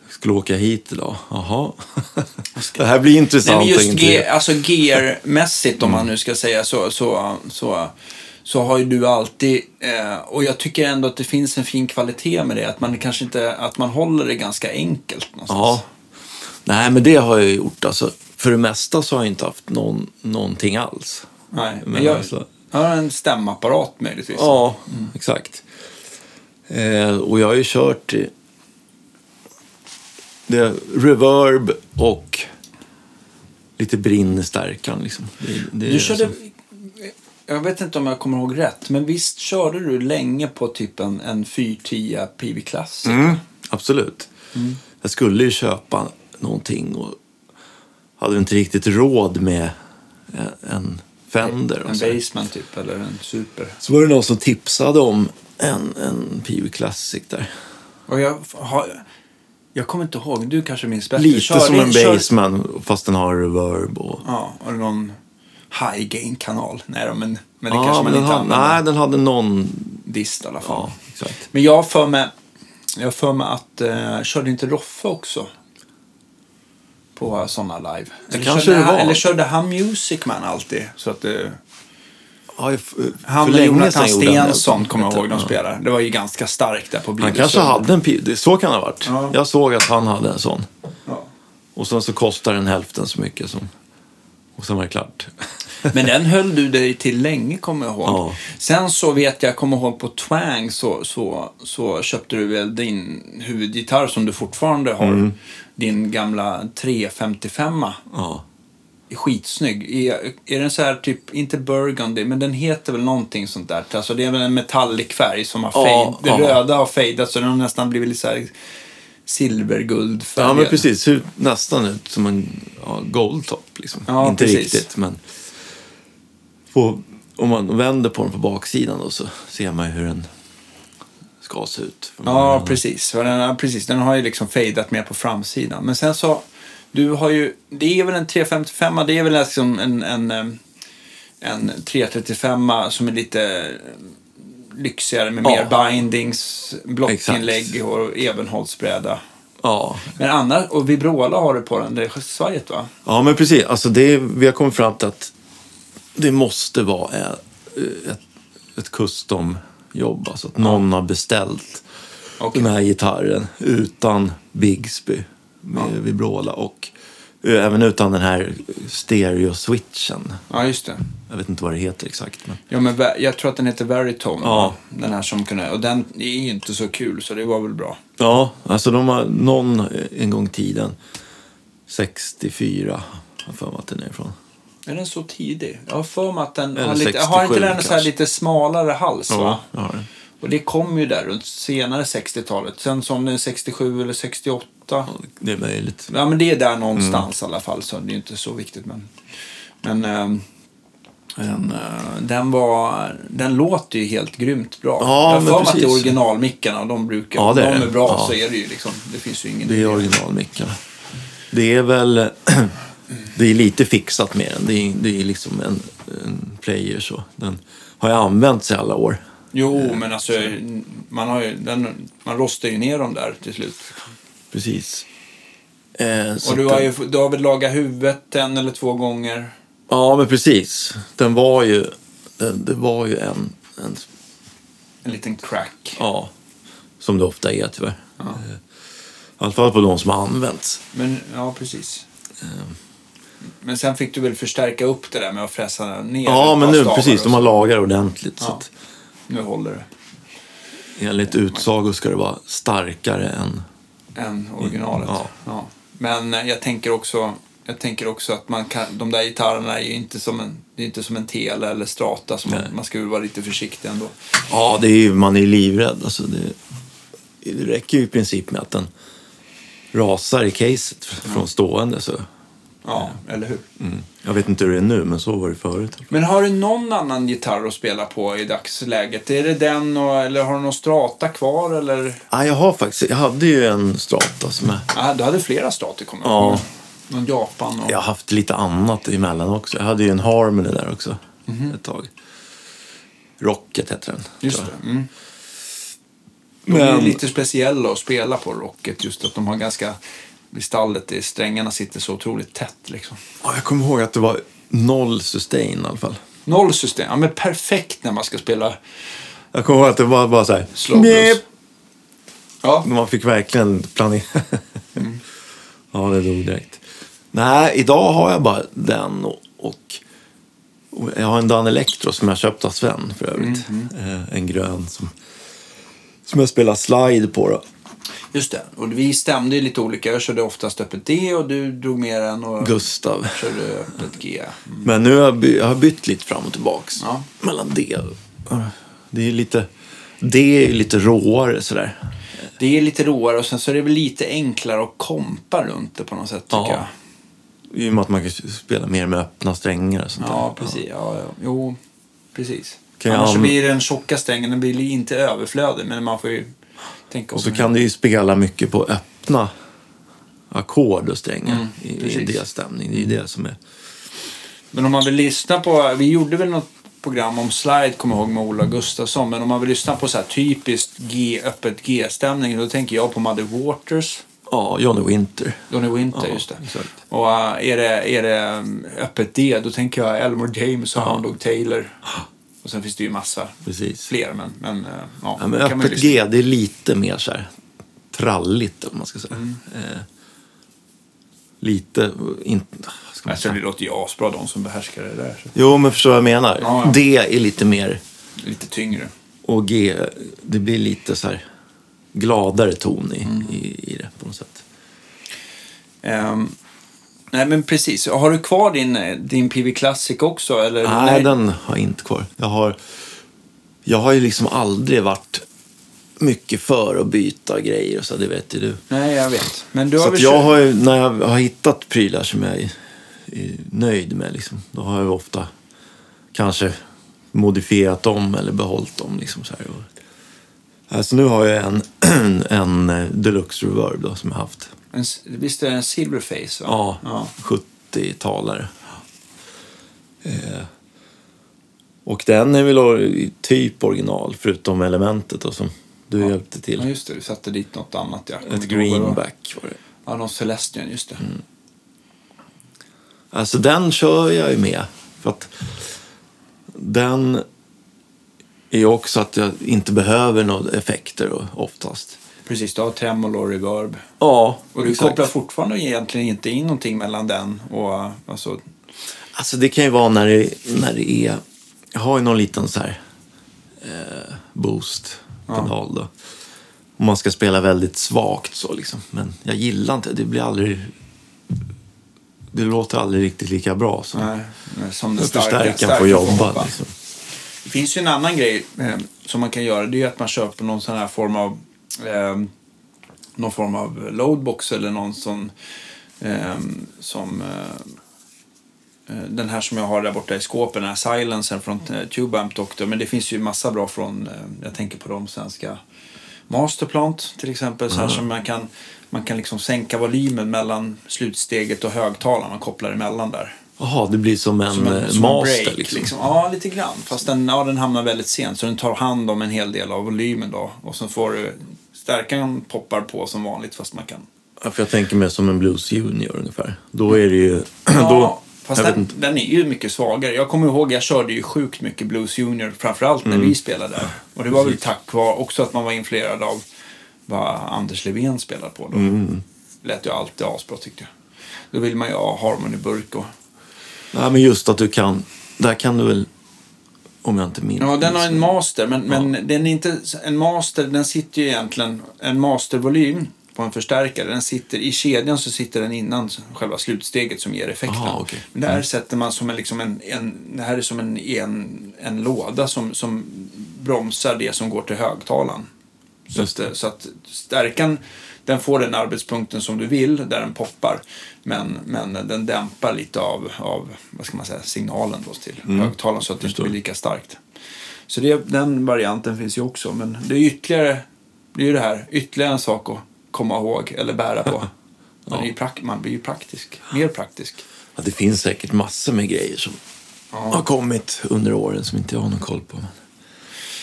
skulle åka hit idag. Jaha. det här blir intressant. Nej, men just ge, alltså gearmässigt om man nu ska säga så, så, så, så har ju du alltid, eh, och jag tycker ändå att det finns en fin kvalitet med det, att man kanske inte, att man håller det ganska enkelt någonstans. Ja. Nej, men det har jag gjort. Alltså, för det mesta så har jag inte haft någon, någonting alls. Nej, men jag, alltså- jag har en stämapparat möjligtvis. Ja, exakt. Eh, och jag har ju kört det, reverb och lite brinn i stärkan. Liksom. Det, det Du körde, alltså- jag vet inte om jag kommer ihåg rätt, men visst körde du länge på typ en, en 410 PV Classic? Mm, absolut. Jag skulle ju köpa någonting och hade inte riktigt råd med en- en Fender. En. Baseman typ, eller en Super. Så var det någon som tipsade om en, en PV Classic där. Och jag, har, jag kommer inte ihåg, du kanske minns bättre. Lite Körde- som en kör- Baseman fast den har reverb. Och... Ja, och någon high gain-kanal. Nej då, men, men det ja, kanske man inte hade, använder. nej, den hade någon... Dist i alla fall. Ja, exakt. Men jag har för mig, jag för mig att, uh, körde inte Roffe också? På sådana live. Eller kanske körde det han, var. Eller körde han Music Man alltid? Så att det, Ja, för, han och Jonathan han det. Stensson kommer jag ihåg de spelade. Det var ju ganska starkt där på Han Blivit kanske hade en så kan det ha varit. Ja. Jag såg att han hade en sån. Ja. Och sen så kostar den hälften så mycket som... Och sen var det klart. Men den höll du dig till länge, kommer jag ihåg. Ja. Sen så vet jag, kommer ihåg på Twang så, så, så köpte du väl din huvudgitarr som du fortfarande har. Mm. Din gamla 355 Ja. Skitsnygg. Är, är den så här typ, inte burgundy, men den heter väl någonting sånt där. Alltså det är väl en metallic färg som har Ja, fade, det ja. röda har fejdat så den har nästan blivit lite så här silverguldfärg. ja, men precis. Ser nästan ut som en ja, goldtop. Liksom. Ja, Inte precis. riktigt, men... På, om man vänder på den på baksidan då så ser man ju hur den ska se ut. Ja, precis. För den, precis. Den har ju liksom fejdat mer på framsidan. Men sen så, du har ju, det är väl en 355 det är väl liksom en, en, em, en 335 som är lite lyxigare med Ja. mer bindings, blockinlägg och ebenholtsbräda. Ja, Men annars, och Vibrola har du på den, det är svajet va? Ja, men precis. Alltså det, vi har kommit fram till att det måste vara ett, ett, ett custom-jobb. Alltså att någon har beställt Okej. den här gitarren utan Bigsby med Vibrola och eh, även utan den här stereo-switchen. Ja, just det. Jag vet inte vad det heter exakt. Men... Ja, men jag tror att den heter Veritone. Ja. Den här som kunde, och den är ju inte så kul så det var väl bra. Ja, alltså de har någon eh, en gång tiden, 64 har för mig att den är ifrån. Är den så tidig? Jag har för mig att den Eller har lite, 67 har inte den så här kanske. lite smalare hals va? jag har den. Och det kom ju där runt senare 60-talet. Sen som den är 67 eller 68. Ja, Det är möjligt. Ja men det är där någonstans Mm. i alla fall så det är inte så viktigt men. Men ehm, den, eh, den var, den låter ju helt grymt bra. Ja, jag har att det är originalmickarna de brukar, Ja, det de är är det. bra Ja. så är det ju liksom, det finns ju ingen Det är originalmickarna. Det är väl... Det är lite fixat med den. Det är, det är liksom en, en player så. Den har ju använts i alla år. Jo, men alltså man, har ju, den, man rostar ju ner dem där till slut. Precis. Eh, så Och du har, ju, du har väl lagat huvudet en eller två gånger? Ja, men precis. Den var ju... Den, det var ju en, en... En liten crack. Ja, som det ofta är tyvärr. Eh, I alla fall på de som har använts. Men, ja, precis. Men sen fick du väl förstärka upp det där med att fräsa ner Ja, men nu precis. De har så. lagat ordentligt. Så Ja. att nu håller det. Enligt utsago ska det vara starkare än... än originalet. Ja. Ja. Men eh, jag tänker också, jag tänker också att man kan, de där gitarrerna är ju inte som en, det är inte som en Tele eller Strata. Så man, man ska väl vara lite försiktig ändå. Ja, det är ju, man är ju livrädd. Alltså det, det räcker ju i princip med att den rasar i caset från stående. Så, Ja, eller hur? mm. Jag vet inte hur det är nu, men så var det förut. Men har du någon annan gitarr att spela på i dagsläget? Är det den och, eller har du någon Strata kvar eller? Ja, jag har faktiskt, jag hade ju en Strata som jag, Ja, du hade flera Strata kommer jag Ja. Någon Japan och... jag har haft lite annat emellan också. Jag hade ju en Harmony där också ett tag. Rocket heter den. Just det. Mm. De är Men- lite speciella att spela på Rocket. Just att de har ganska... I stallet, det- strängarna sitter så otroligt tätt liksom. Ja, jag kommer ihåg att det var noll sustain i alla fall. Noll system. Ja, men perfekt när man ska spela Jag kommer ihåg att det var bara så här. slow blues. Ja, Man fick verkligen planera. ja, det dog direkt. Nej, idag har jag bara den och, och, och jag har en Dan Electro som jag köpt av Sven för övrigt. Eh, en grön som, som jag spelar slide på. Då. Just det. Och vi stämde ju lite olika. Jag körde oftast öppet D och du drog med den och Gustav. körde öppet G. Mm. Men nu har jag, by, jag har bytt lite fram och tillbaks Ja. mellan D. Det är lite, D är lite råare sådär. Det är lite råare och sen så är det väl lite enklare att kompa runt det på något sätt tycker Ja. jag. I och med att man kan spela mer med öppna strängar och sånt Ja, där. precis. Ja, ja. Jo, precis. Kan jag Annars an- blir den tjocka strängen, den blir inte överflödig, men man får ju Och så kan du ju spela mycket på öppna ackord och strängar Mm, i, i. D-stämning. Det är ju det som är... Men om man vill lyssna på, vi gjorde väl något program om slide, kommer jag ihåg, med Ola Gustafsson. Men om man vill lyssna på så här typiskt G, öppet G-stämning, då tänker jag på Muddy Waters, Ja, Johnny Winter. Johnny Winter, Ja, just det. exakt. Och äh, är, det, är det um, öppet D, då tänker jag Elmore James och Ja. Hound Dog Taylor. Och sen finns det ju massa Precis. fler, men, men äh, ja. Ja, men öppet. G, det är lite mer så här tralligt, om man ska säga. Mm. Eh, lite... Inte, ska man Alltså, det låter ju asbra, de som behärskar det där. Så. Jo, men förstår vad jag menar. Ja, ja. D är lite mer... Lite tyngre. Och G, det blir lite så här gladare ton i, Mm. i, i det på något sätt. Ehm, nej, men precis. Har du kvar din, din PV Classic också? Eller? Nej, den har jag inte kvar. Jag har, jag har ju liksom aldrig varit mycket för att byta grejer och så, det vet ju du. Nej, jag vet. Men du har Så väl jag har ju, när jag har hittat prylar som jag är, är nöjd med, liksom, då har jag ofta kanske modifierat dem eller behållit dem. Liksom så här. Alltså nu har jag en, en eh, Deluxe Reverb då, som jag haft. En, visst är det en Silverface? Va? Ja, ja. 70-talare. Eh, och den är väl typ original, förutom elementet då, som du hjälpte Ja, till. just det. Du satte dit något annat. Ja. Kommer Ett greenback var det. Ja, någon Celestion, just det. Mm. Alltså den kör jag ju med. För att den är också att jag inte behöver några effekter oftast. Precis, du har tremolo och reverb. Ja, Och du exakt. kopplar fortfarande egentligen inte in någonting mellan den och... Alltså, Alltså det kan ju vara när det, när det är... Jag har ju någon liten så här eh, boost-pedal då. Om man ska spela väldigt svagt så liksom. Men jag gillar inte, det blir aldrig... Det låter aldrig riktigt lika bra som nej, som den starka, förstärkaren starka får jobba. hoppa. Liksom. Det finns ju en annan grej eh, som man kan göra. Det är ju att man köper någon sån här form av eh, någon form av loadbox eller någon sån eh, som eh, den här som jag har där borta i skåpen, den här silencern från eh, Tube Amp Doctor. Men det finns ju massa bra från, eh, jag tänker på de svenska Masterplant till exempel. Så här som man kan, man kan liksom sänka volymen mellan slutsteget och högtalaren. Man kopplar emellan där. Jaha, det blir som en, Som en, som master break, liksom. liksom. Ja, lite grann. Fast den, ja, den hamnar väldigt sent. Så den tar hand om en hel del av volymen då. Och sen får du stärkan poppar på som vanligt fast man kan... Ja, för jag tänker mig som en Blues Junior ungefär. Då är det ju... Ja, då, fast den, den är ju mycket svagare. Jag kommer ihåg, jag körde ju sjukt mycket Blues Junior. Framförallt när vi spelade där. Och det var väl tack vare också att man var influerad av vad Anders Levén spelade på då. Mm. lät ju alltid asbra tyckte jag. Då vill man ju ha Harmony Burk och... Nej, men just att du kan... Där kan du väl... Om jag inte minns. Ja, den har en master, men, men den är inte... En master, den sitter ju egentligen... En mastervolym på en förstärkare, den sitter i kedjan så sitter den innan själva slutsteget som ger effekten. Aha, okej. Men där sätter man som en, liksom en, en... Det här är som en, en, en låda som, som bromsar det som går till högtalaren. Så att, så att stärkan, den får den arbetspunkten som du vill, där den poppar. Men, men den dämpar lite av, av vad ska man säga, signalen då till högtalaren så att det inte blir lika starkt. Så det, den varianten finns ju också. Men det är ytterligare, det är ju det här, ytterligare en sak att komma ihåg eller bära på. Man, är ju prak, man blir ju praktisk, mer praktisk. Ja, det finns säkert massor med grejer som har kommit under åren som inte jag har någon koll på. Men...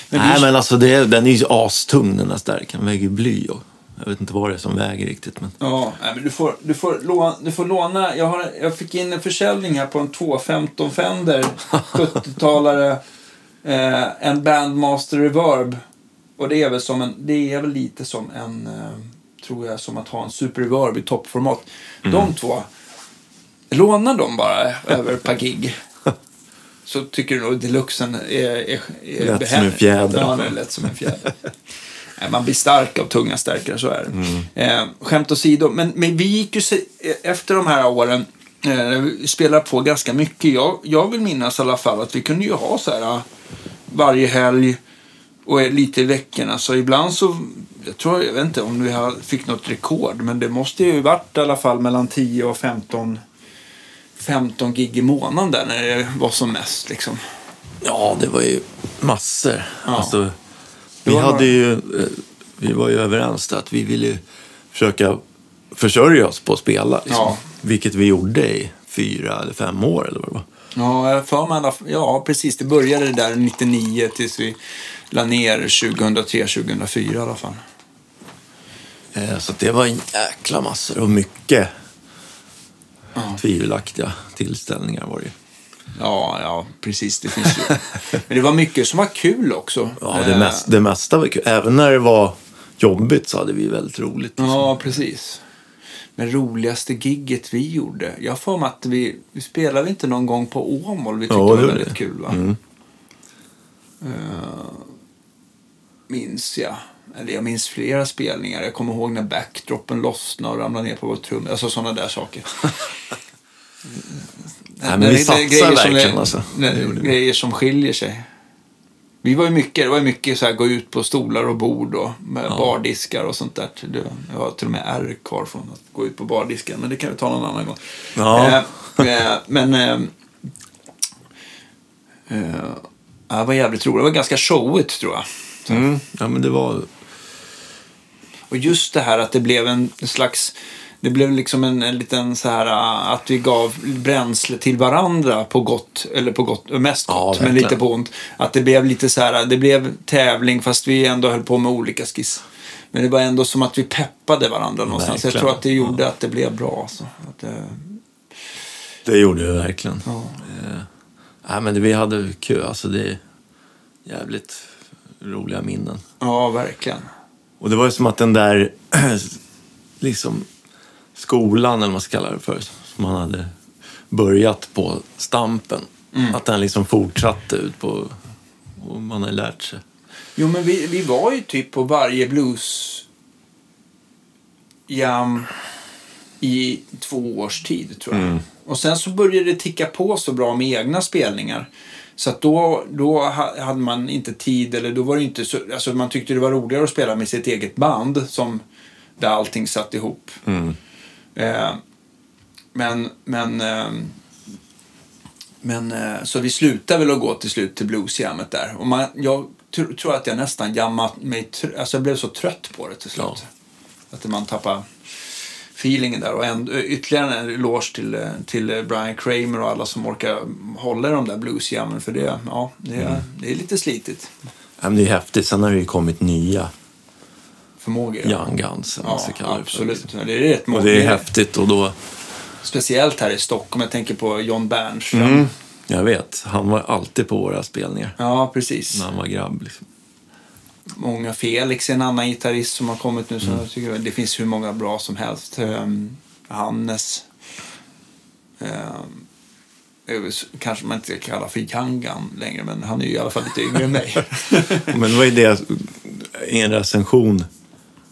Men Nej, är- men alltså det, den är ju astung den där stärkan. Den väger ju bly. Och jag vet inte vad det är som väger riktigt. Men... Ja, men du får, du, får låna, du får låna. Jag, har, jag fick in en försäljning här på en 215 Fender 70-talare. Eh, en Bandmaster Reverb. Och det är väl, som en, det är väl lite som en, eh, tror jag, som att ha en Super Reverb i toppformat. De två, låna dem bara över ett par gig. Så tycker du nog deluxen är, är, är Lätt som en fjäder. Ja, det är lätt som en fjäder. Nej, Man blir stark av tunga stärkare, så är det. Eh, skämt åsido, men, men vi gick ju se, efter de här åren, eh, vi spelade på ganska mycket. Jag, jag vill minnas i alla fall att vi kunde ju ha så här eh, varje helg och lite i veckorna. Så ibland så, jag tror, jag vet inte om vi har- fick något rekord, men det måste ju varit i alla fall mellan 10 och 15 15 gig i månaden där när det var som mest liksom. Ja, det var ju massor. Ja. Alltså, vi, hade ju, eh, vi var ju överens att vi ville försöka försörja oss på att spela. Liksom. Ja. Vilket vi gjorde i fyra eller fem år eller vad det var. Ja, jag för mig ja, precis. Det började där 99 tills vi la ner 2003-2004 i alla fall. Eh, Så det var en jäkla massor och mycket Ja. tvivelaktiga tillställningar var det. Ja, ja, precis. Det finns ju. Men det var mycket som var kul också. Ja, det, Eh, mest, det mesta var kul. Även när det var jobbigt så hade vi väldigt roligt. Liksom. Ja, precis. Men roligaste gigget vi gjorde. Jag för mig att vi, vi spelade inte någon gång på Åmål. Vi tyckte Ja, det var väldigt kul. Va? Mm. Eh, minns jag. Eller jag minns flera spelningar. Jag kommer ihåg när backdropen lossnade och ramlade ner på vår trumma. Alltså sådana där saker. Nej, men vi satsar verkligen, som, alltså. när-. Grejer som skiljer sig. Vi var ju mycket, det var ju mycket så här, gå ut på stolar och bord och med bardiskar och sånt där. Jag har till och med R kvar från att gå ut på bardisken, men det kan vi ta någon annan gång. Ja. Eh, eh, men eh, eh, ja, det var jävligt roligt. Det var ganska showigt tror jag. Mm. Ja, men det var... Och just det här att det blev en slags... Det blev liksom en, en liten så här äh, att vi gav bränsle till varandra på gott, eller på gott, mest Ja, gott, men verkligen. lite på ont. Att det blev lite så här, det blev tävling fast vi ändå höll på med olika skiss. Men det var ändå som att vi peppade varandra någonstans. Jag Verkligen. tror att det gjorde att det blev bra. Alltså. Att, eh, Det gjorde vi verkligen. ja. Eh, nej, men det, vi hade kul. Alltså, det är jävligt roliga minnen. ja, verkligen. Och det var ju som att den där liksom skolan, eller vad man ska kalla det för, som man hade börjat på Stampen. Att den liksom fortsatte ut på... Och man har lärt sig. Jo, men vi, vi var ju typ på varje blues jam i två års tid, tror jag. Och sen så började det ticka på så bra med egna spelningar. Så att då, då ha- hade man inte tid, eller då var det inte så... Alltså man tyckte det var roligare att spela med sitt eget band, som där allting satt ihop. Eh, men, men... Eh, men eh, så vi slutade väl att gå till slut till bluesjammet där. Och man, jag tr- tror att jag nästan jammat mig, alltså jag blev så trött på det till slut. Ja. Att man tappar feelingen där. Och en, ytterligare en eloge till, eh, till eh, Brian Kramer och alla som orkar hålla de där bluesjammen. För det, ja, det, är, det är lite slitigt. Ja, men det är häftigt. Sen har det ju kommit nya Förmågor. Young Guns. Ja, det absolut. liksom. Det är rätt många. Och det är Det häftigt och då... Speciellt här i Stockholm. Jag tänker på John Bernström. Mm. Jag vet, han var alltid på våra spelningar. Ja, precis. När han var grabb. Liksom. Många Felix är en annan gitarrist som har kommit nu. Så jag tycker det finns hur många bra som helst. Um, Hannes. Um, eh, kanske man inte ska kalla för Jangan längre, men han är ju i alla fall lite yngre än mig. Men det var ju det i en recension.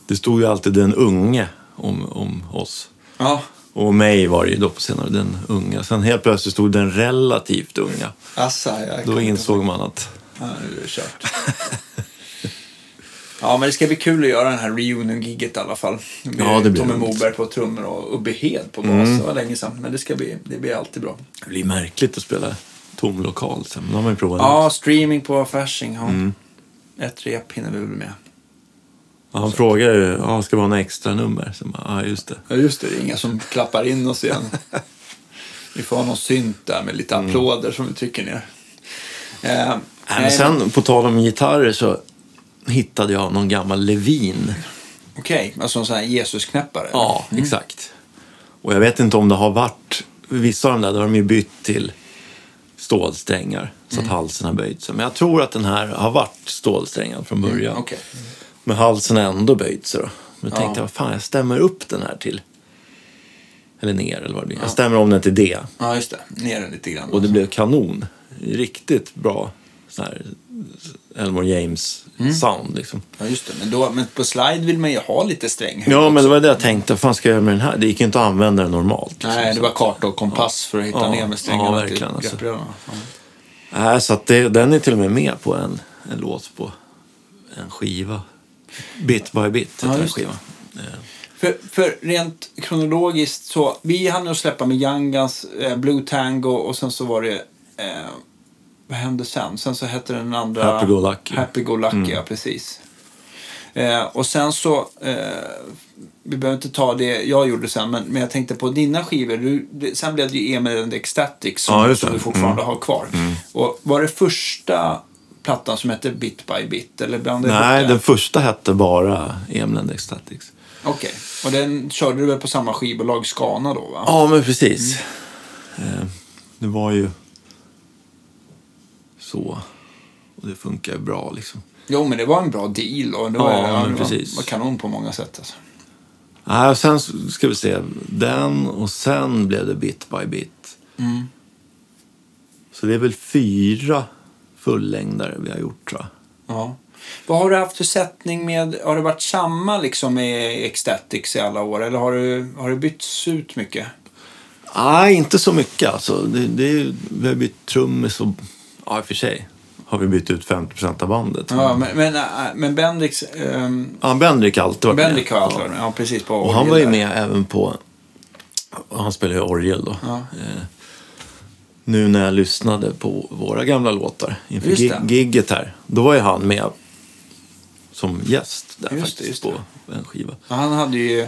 Det stod ju alltid den unge om, om oss. ja, Och mig var det ju då på senare, den unga. Sen helt plötsligt stod den relativt unga. Assa, Då insåg man att Ja, nu är det kört. ja, men det ska bli kul att göra den här reunion-giget i alla fall. Med Ja, det blir Tommy. Moberg på trummor och Ubbe Hed på bas. Det var länge sedan, men det ska bli, det blir alltid bra. det blir märkligt att spela tom lokal sen. Men har man ju provat Ja, streaming på Fasching. Ja. Mm. Ett rep hinner vi väl med. Han frågade ju, ja, ska det vara några extra nummer? Så ja, just det. Ja, just det. Det är inga som klappar in oss igen. vi får ha någon synt där med lite applåder som vi trycker ner. Eh, nej, men sen, på tal om gitarrer så hittade jag någon gammal Levin. Okej, alltså en sån här Jesusknäppare? Ja, exakt. Och jag vet inte om det har varit... Vissa av de där där har de ju bytt till stålsträngar så att halsen har böjt sig. Men jag tror att den här har varit stålsträngad från början. Okej. Men halsen ändå böjt sig då. Men Ja. tänkte jag, vad fan, jag stämmer upp den här till... Eller ner eller vad det blir. Jag stämmer om den till D. Ja, just det. Ner den lite grann. Och det blev kanon. Riktigt bra sån här Elmore James-sound liksom. Ja, just det. Men, då, men på slide vill man ju ha lite sträng. Ja, men det var det jag tänkte. Vad fan ska jag göra med den här? Det gick ju inte att använda den normalt. liksom. Nej, det var karta och kompass för att hitta Ja. ner med strängarna Ja, verkligen, till alltså. Ja. Nej, så att det, den är till och med med på en, en låt på en skiva. Bit by bit Ja, den just skivan. Eh, För, för rent kronologiskt så, vi hann ju att släppa med Youngans eh, Blue Tango och sen så var det, eh, vad hände sen? Sen så hette den andra... Happy Go Lucky. Happy Go Lucky, ja precis. Eh, och sen så, eh, vi behöver inte ta det jag gjorde sen, men, men jag tänkte på dina skivor. Du, det, sen blev det ju Emil and the Ecstatic som, Ja, som du fortfarande har kvar. Och var det första plattan som hette Bit by Bit? Eller ihop Nej, det? den första hette bara Emland Ecstatics. Okej, och den körde du väl på samma skivbolag, Scana då va? Ja, men precis. Eh, det var ju så. Och det funkar ju bra liksom. Jo, men det var en bra deal och det var, Ja, men det precis. var kanon på många sätt. Alltså. Nej, och sen ska vi se. Den och sen blev det bit by bit. Mm. Så det är väl fyra fullängdare vi har gjort tror jag. Ja. Vad har du haft för sättning med, har det varit samma liksom med Ecstatics i alla år eller har du, har det bytts ut mycket? Nej, inte så mycket alltså. Det, det, vi har bytt trummis och... Ja, i och för sig har vi bytt ut 50% av bandet. Ja, men, men, äh, men Bendix, ähm, Ja, Bendrik har alltid varit har med. alltid varit med. Ja, precis. På Och han var ju där. med även på... Han spelar ju orgel då. Ja. Eh, nu när jag lyssnade på våra gamla låtar inför Just gi- det. gigget här. Då var ju han med som gäst där Just det, faktiskt just på det. en skiva. Han, hade ju,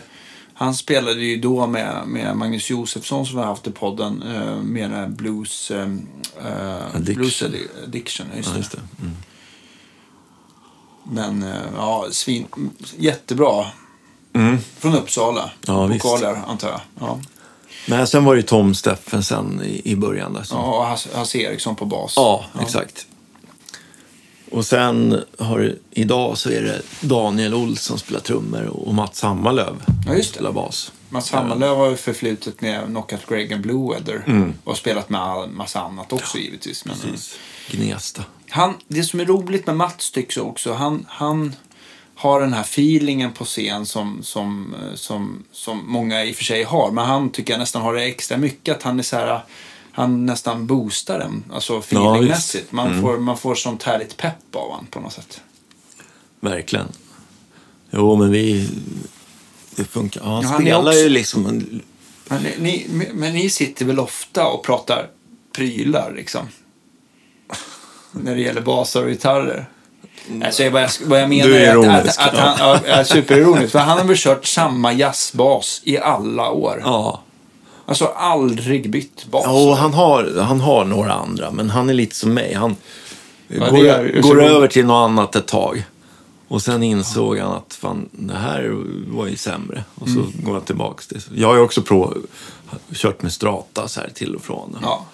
han spelade ju då med, med Magnus Josefsson som vi har haft i podden äh, med blues, äh, Addiction. blues addi- addiction. Just Ja, det. just det. Mm. Men ja, svin, jättebra. Mm. Från Uppsala. Ja. Vokaler, antar jag. Ja. Men sen var det Tom Steffensen i, i början där. Som, Ja, och Hasse, Hasse Eriksson på bas. Ja, exakt. Och sen har det, idag så är det Daniel Olsson spelar trummor och Mats Hammarlöv Ja, just det. spelar bas. Mats Hammarlöv har ju förflutet med Knockout Greg and Blue Weather. Och spelat med massa annat också givetvis. Men, Mm. Gnesta. han, det som är roligt med Mats tycks också, han, han har den här feelingen på scen som, som, som, som många i och för sig har. Men han tycker jag nästan har det extra mycket. Att han är så här, han nästan boostar den, alltså feelingmässigt. Man, får, man får sånt härligt pepp av honom på något sätt. Verkligen. Jo, men vi... Det funkar. Ja, han Ja, han spelar också- ju liksom... En, Men ni, men ni sitter väl ofta och pratar prylar liksom? När det gäller basar och gitarrer. Alltså, vad, jag, vad jag menar Du är är att, ironisk, att, att han, ja, är superironisk. För han har väl kört samma jazzbas i alla år. ja. Alltså aldrig bytt bas. Ja, och han har, han har några andra, men han är lite som mig. Han Ja, går, är- går över till något annat ett tag. Och sen insåg han att fan, det här var ju sämre. Och så Mm. går han tillbaka till Jag har ju också prov, kört med strata så här till och från. Ja.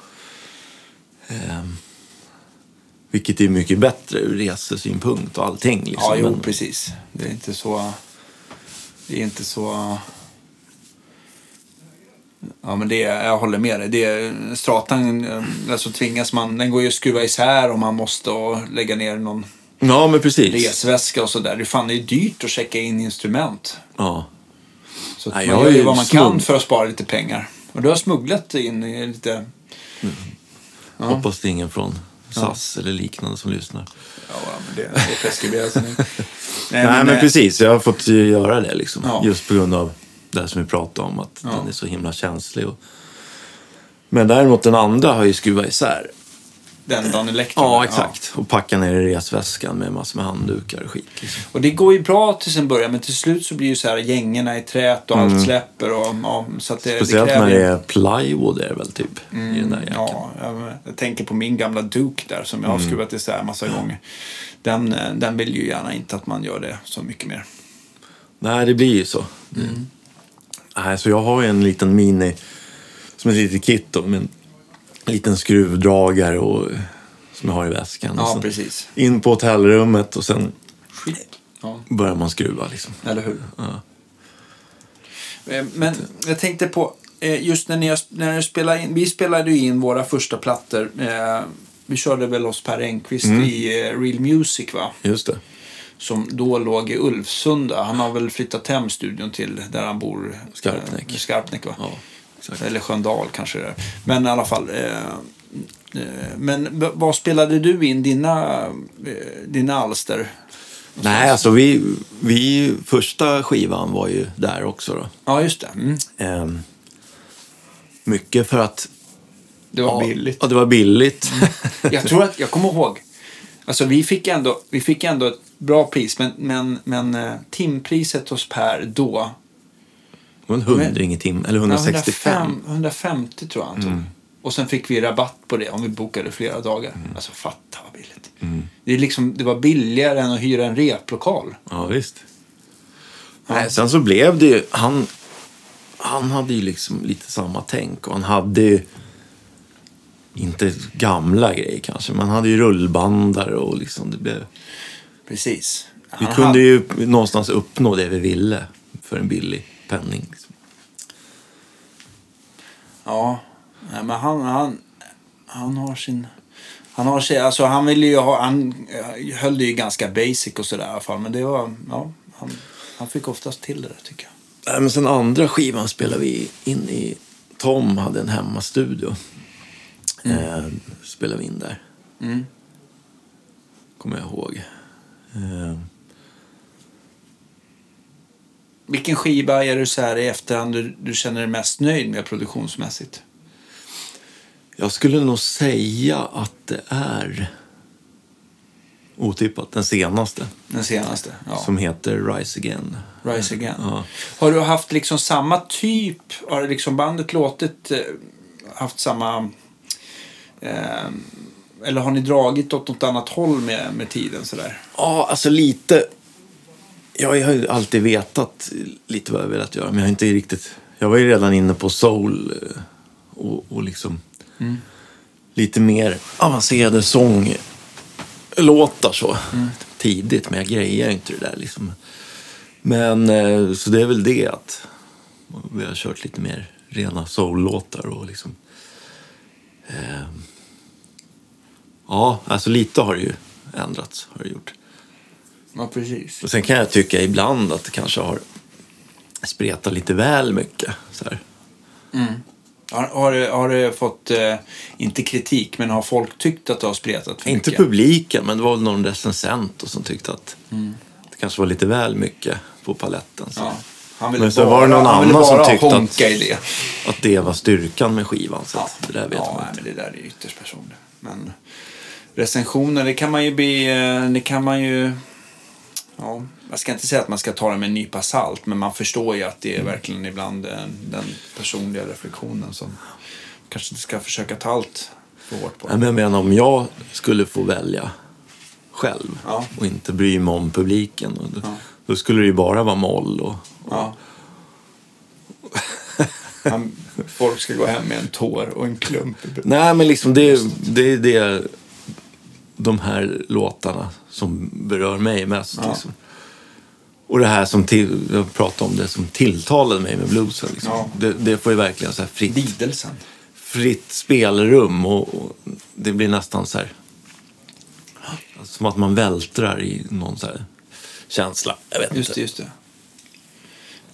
Ehm, vilket är mycket bättre ur resesynpunkt och allting. Liksom. Ja, jo, Men- precis. Det är inte så... Det är inte så... Ja, men det, jag håller med dig. Det, stratan, eh, alltså tvingas man, den går ju att skruva isär om man måste lägga ner någon Ja, men precis. resväska och sådär. Det fan det är dyrt att checka in instrument. Ja. Så Nej, man gör är ju vad man smugg- kan för att spara lite pengar. Och du har smugglat in lite... Ja. Hoppas det är ingen från SAS eller liknande som lyssnar. Ja, men det, det är preskriberat nu. Nej, Nej, men, eh, precis. Jag har fått göra det liksom. Ja. Just på grund av det här som vi pratade om, att Ja. den är så himla känslig. Och... Men däremot den andra har ju skruvat isär. Den dagen elektron. Ja, exakt. Och packat ner i resväskan med massor med handdukar och skit. Liksom. Och det går ju bra tills en början, men till slut så blir ju så här gängorna i trät och allt släpper. Och, ja, så att det, Mm. Speciellt det kräver när det är plywood är det väl typ i den där jackan. Ja, jag, jag tänker på min gamla Duke där som jag Mm. har skruvat isär massa gånger. Den, eh, den vill ju gärna inte att man gör det så mycket mer. Nej, det blir ju så. Mm. Nej, så jag har ju en liten mini, som ett litet kit då, med en liten skruvdragare och, som jag har i väskan. Ja, precis. In på hotellrummet och sen Ja, börjar man skruva liksom. eller hur? Ja. Eh, Men jag tänkte på, eh, just när ni, när ni spelade in, vi spelade ju in våra första plattor. eh, Vi körde väl oss Per Engqvist Mm. i Real Music va? Just det. Som då låg i Ulvsunda. Han har väl flyttat hem studion till där han bor. Skarpnäck. Skarpnäck va? Ja, exakt. Eller Sköndal kanske det är. Men i alla fall. Eh, eh, men v- vad spelade du in dina, eh, dina alster? Nej, alltså vi, vi, första skivan var ju där också då. Ja, just det. Mm. Ehm, mycket för att... Det var ja, billigt. Ja, det var billigt. Jag tror att, jag kommer ihåg. Alltså vi fick ändå, vi fick ändå ett bra pris. Men, men, men eh, timpriset hos Per då. Var en hundring i tim, eller ja, 165. 105 150 tror jag han tog. Och sen fick vi rabatt på det om vi bokade flera dagar. Alltså fatta vad billigt. Det, är liksom, det var billigare än att hyra en replokal. Ja, visst. Nej, sen så blev det ju... Han, han hade ju liksom lite samma tänk och han hade ju... Inte gamla grejer kanske, men han hade ju rullbandare och liksom det blev... Precis. Vi Han kunde hade- ju någonstans uppnå det vi ville för en billig penning. Liksom. Ja, nej, men han, han, han har sin... Han har sig, alltså han ville ju ha, han eh, höll det ju ganska basic och sådär i alla fall. Men det var, ja, han, han fick oftast till det där tycker jag. Nej, men sen andra skivan spelade vi in i... Tom hade en hemmastudio. Eh, spelade vi in där. Mm. Kommer jag ihåg. Eh, Vilken skiva är du så här i efterhand du, du känner dig mest nöjd med produktionsmässigt? Jag skulle nog säga att det är otippat den senaste. Den senaste? Ja. Som heter Rise Again. Rise Again. Ja. Har du haft liksom samma typ, har liksom bandet låtit, eh, haft samma... Eh, eller har ni dragit åt något annat håll med, med tiden sådär? Ja, alltså lite. Jag har ju alltid vetat lite vad jag velat göra, men jag har inte riktigt... Jag var ju redan inne på soul eh, och, och liksom lite mer avancerade sånglåtar så tidigt, men jag grejer inte det där liksom. Men eh, så det är väl det att vi har kört lite mer rena soul-låtar och liksom... Eh, ja, alltså lite har det ju ändrats, har det gjort. Ja, precis. Och sen kan jag tycka ibland att det kanske har spretat lite väl mycket. Så här. Har, har, du, har du fått, eh, inte kritik, men har folk tyckt att du har spretat för Inte mycket? publiken, men det var väl någon recensent och som tyckte att det kanske var lite väl mycket på paletten. Så. Ja. Han ville Men så bara, var det någon annan som tyckte att- det. Att det var styrkan med skivan. Så Ja, det där vet ja man inte. men det där är ytterst personligt. Men recensioner, det kan man ju bli... eh, Det kan man ju... Ja, jag ska inte säga att man ska ta det med en nypa salt, men man förstår ju att det är verkligen ibland eh, den personliga reflektionen som kanske inte ska försöka ta allt för hårt på. Men jag menar om jag skulle få välja själv Ja. och inte bry mig om publiken. Och då, Ja. då skulle det ju bara vara moll. Och, Ja. Han, folk ska gå hem med en tår och en klump i. Nej, men liksom det, det är det, de här låtarna som berör mig mest. Ja. Liksom. Och det här som till, jag pratade om det som tilltalade mig med bluesen. Liksom. Ja. Det, det får ju verkligen så här fritt, Lidelsen. fritt spelrum och, och det blir nästan så här som att man vältrar i någon så här känsla. Jag vet Just det, just det.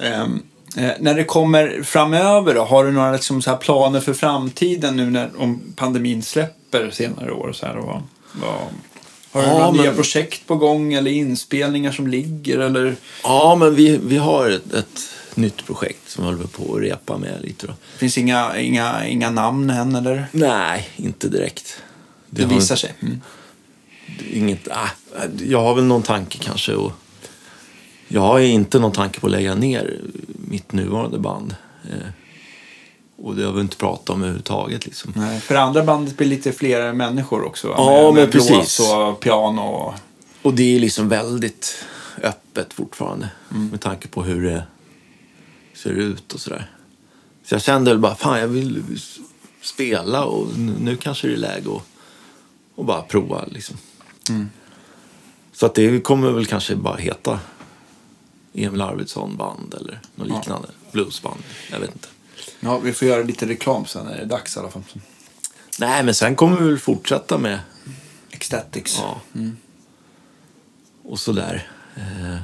Eh, när det kommer framöver då, har du några liksom så här planer för framtiden nu när om pandemin släpper senare år? Så här, och, har du Ja, några nya men- projekt på gång eller inspelningar som ligger? Eller? Ja, men vi, vi har ett, ett nytt projekt som vi håller på att repa med lite. Då. finns inga, inga, inga namn än eller? Nej, inte direkt. Det, har visar sig. Mm. Inget, ah, jag har väl någon tanke kanske. Och jag har inte någon tanke på att lägga ner mitt nuvarande band. Eh, och det har vi inte pratat om överhuvudtaget. Liksom. Nej, för andra bandet blir lite fler människor också. Ja, med, men precis. och piano. Och, Och det är liksom väldigt öppet fortfarande. Mm. Med tanke på hur det ser ut och sådär. Så jag kände väl bara, fan jag vill spela och nu, kanske det är läge att och bara prova liksom. Mm. Så att det kommer väl kanske bara heta Emil Arvidsson band eller något Ja. liknande. Bluesband, jag vet inte. Ja, vi får göra lite reklam sen när det är dags i alla fall. Nej, men sen kommer vi väl fortsätta med Ecstatics. Ja. Och sådär. Eh,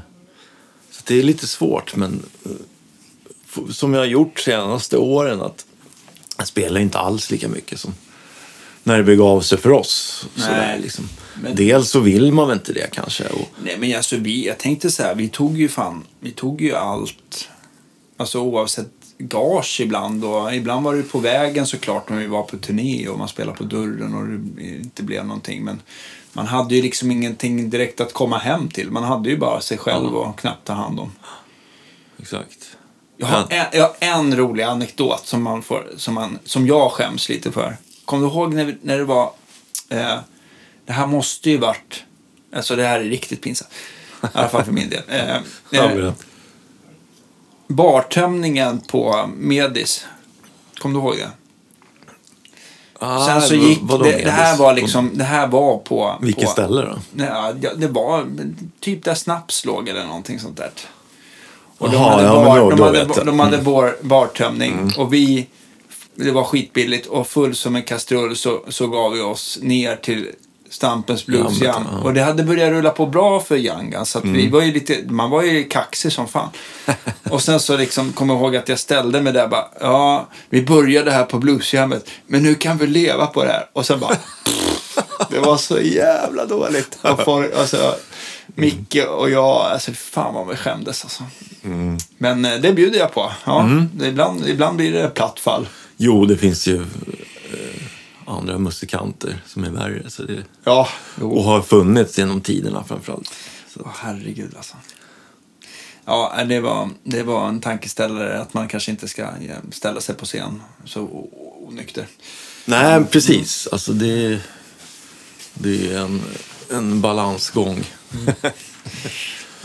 Så det är lite svårt, men eh, som jag har gjort senaste åren att jag spelar inte alls lika mycket som när det begav sig för oss. Sådär, Nej, liksom. men- Dels så vill man väl inte det kanske. Och, Nej men alltså vi, jag tänkte så här, vi tog ju fan, vi tog ju allt, alltså oavsett gage ibland och ibland var det på vägen såklart när vi var på turné och man spelade på dörren och det inte blev någonting men man hade ju liksom ingenting direkt att komma hem till. Man hade ju bara sig själv och knappt ta hand om. exakt. Jag har, en, jag har en rolig anekdot som, man får, som, man, som jag skäms lite för. Kommer du ihåg när, när det var... Eh, det här måste ju varit... Alltså det här är riktigt pinsamt. I alla fall för min del. Eh, eh. Bartömningen på Medis. Kommer du ihåg det? Ah, Sen så gick... Det, det här var liksom... Det här var på... Vilket på, ställe då? Nej, ja, det var typ där Snaps låg eller någonting sånt där. Och de hade, ja, bar, då- de då hade. Mm. de hade bar, bartömning och vi, det var skitbilligt och full som en kastrull så, så gav vi oss ner till Stampens Blues Jammet, Jam. ja. Mm. Och det hade börjat rulla på bra för Young Guns, så att vi var ju lite, man var ju kaxig som fan. och sen så liksom kom jag ihåg att jag ställde mig där bara, ja, vi började här på bluesjammet, men nu kan vi leva på det här. Och sen bara, det var så jävla dåligt. Och folk, alltså, Micke och jag, alltså fan vad vi skämdes alltså. Mm. Men eh, det bjuder jag på. Ja, det, ibland, ibland blir det platt fall. Jo, det finns ju eh, andra musikanter som är värre. Så det, Ja, och har funnits genom tiderna framförallt. Så. Åh, herregud alltså. Ja, det var, det var en tankeställare att man kanske inte ska eh, ställa sig på scen så onykter. Nej, precis. Alltså det, det är en, en balansgång.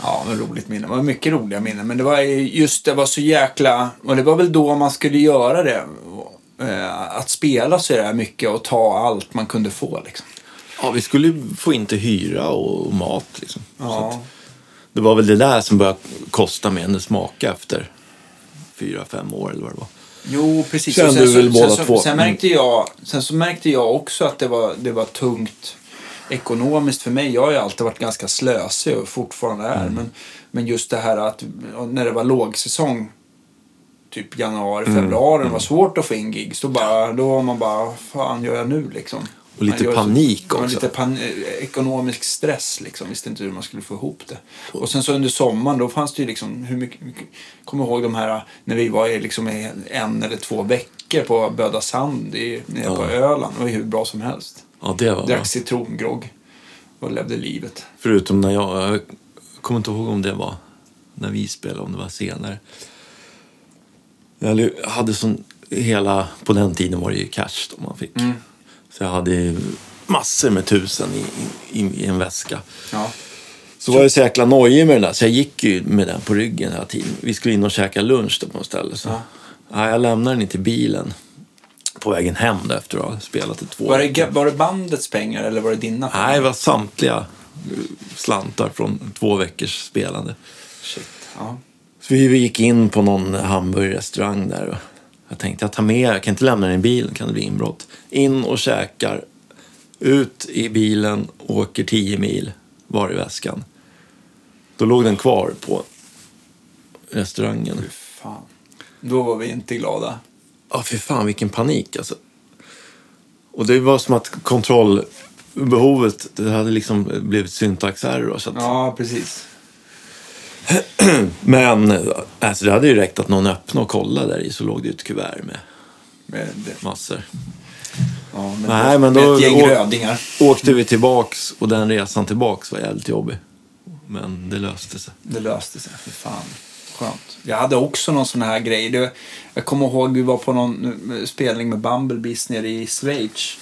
Ja, men roligt minne. Det var mycket roliga minnen. Men det var ju just det var så jäkla... Och det var väl då man skulle göra det. Eh, Att spela så där mycket och ta allt man kunde få liksom. Ja, vi skulle få in till hyra och mat. Liksom. Ja. det var väl det där som började kosta mer än det smakade efter fyra, fem år eller vad det var. Jo, precis. Kände sen du väl båda sen två? Sen märkte, jag, sen så märkte jag också att det var, det var tungt ekonomiskt för mig. Jag har ju alltid varit ganska slösig och fortfarande är. Mm. Men, men just det här att när det var lågsäsong, typ januari, Mm. februari, det var svårt att få in gigs. Då, bara, då var man bara, vad fan gör jag nu liksom? Och lite panik Ja, också. Lite pan ekonomisk stress liksom. Visste inte hur man skulle få ihop det. Och sen så under sommaren då fanns det ju liksom hur mycket, mycket kommer ihåg de här när vi var i liksom en eller två veckor på Böda Sand i, nere på Ja. Öland. Det var hur bra som helst. Ja, det var. Drack citrongrogg och levde livet. Förutom när jag, jag kommer inte ihåg om det var när vi spelade, om det var senare. Jag hade sån, hela, på den tiden var det ju cash då man fick. Mm. Så jag hade massor med tusen i, i, i en väska. Ja. Så var jag så jäkla nojig med den där, så jag gick ju med den på ryggen hela tiden. Vi skulle in och käka lunch på något ställe. Så. Ja. Ja, jag lämnade den inte i bilen på vägen hem då efter att ha spelat i två Var, det, var det bandets pengar eller var det dina pengar? Nej, det var samtliga slantar från två veckors spelande. Shit. Ja. Så vi gick in på någon hamburgerrestaurang där och jag tänkte jag tar med, jag kan inte lämna den i bilen, kan det bli inbrott. In och käkar, ut i bilen, åker 10 mil, var i väskan. Då låg den kvar på restaurangen. Fy fan. Då var vi inte glada. Ja, fy fan vilken panik alltså. Och det var som att kontrollbehovet, det hade liksom blivit syntaxerror. Så att, Ja, precis. Men alltså, det hade ju räckt att någon öppnade och kollade där i så låg det ju ett kuvert med Med, massor. ja, med, Nej, men då- ett gäng rödingar. Åkte vi tillbaks och den resan tillbaks var jävligt jobbig. Men det löste sig. Det löste sig. Fy fan. Skönt. Jag hade också någon sån här grej. Det, jag kommer ihåg vi var på någon eh, spelning med Bumblebees nere i Schweiz.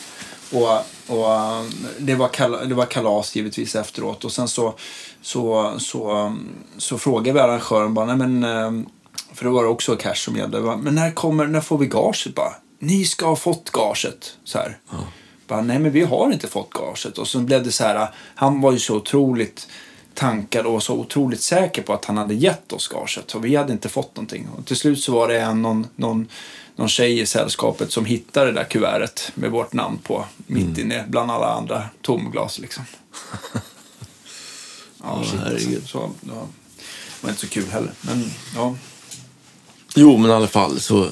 Och, och det, var kal, det var kalas givetvis efteråt. Och sen så, så, så, så frågade vi arrangören bara, nej men, eh, för det var också cash som gällde. Va, Men när, kommer, när får vi gaget? Bara, Ni ska ha fått gaget. Så här. Bara, nej men vi har inte fått gaget. Och så blev det så här, han var ju så otroligt tankad och så otroligt säker på att han hade gett oss gaget. Och vi hade inte fått någonting. Och till slut så var det en, någon, någon, någon tjej i sällskapet som hittade det där kuvertet med vårt namn på. Mitt inne bland alla andra tomglas liksom. Ja, alltså. herregud. Så, ja. Det var inte så kul heller. Men ja. Jo, men i alla fall så...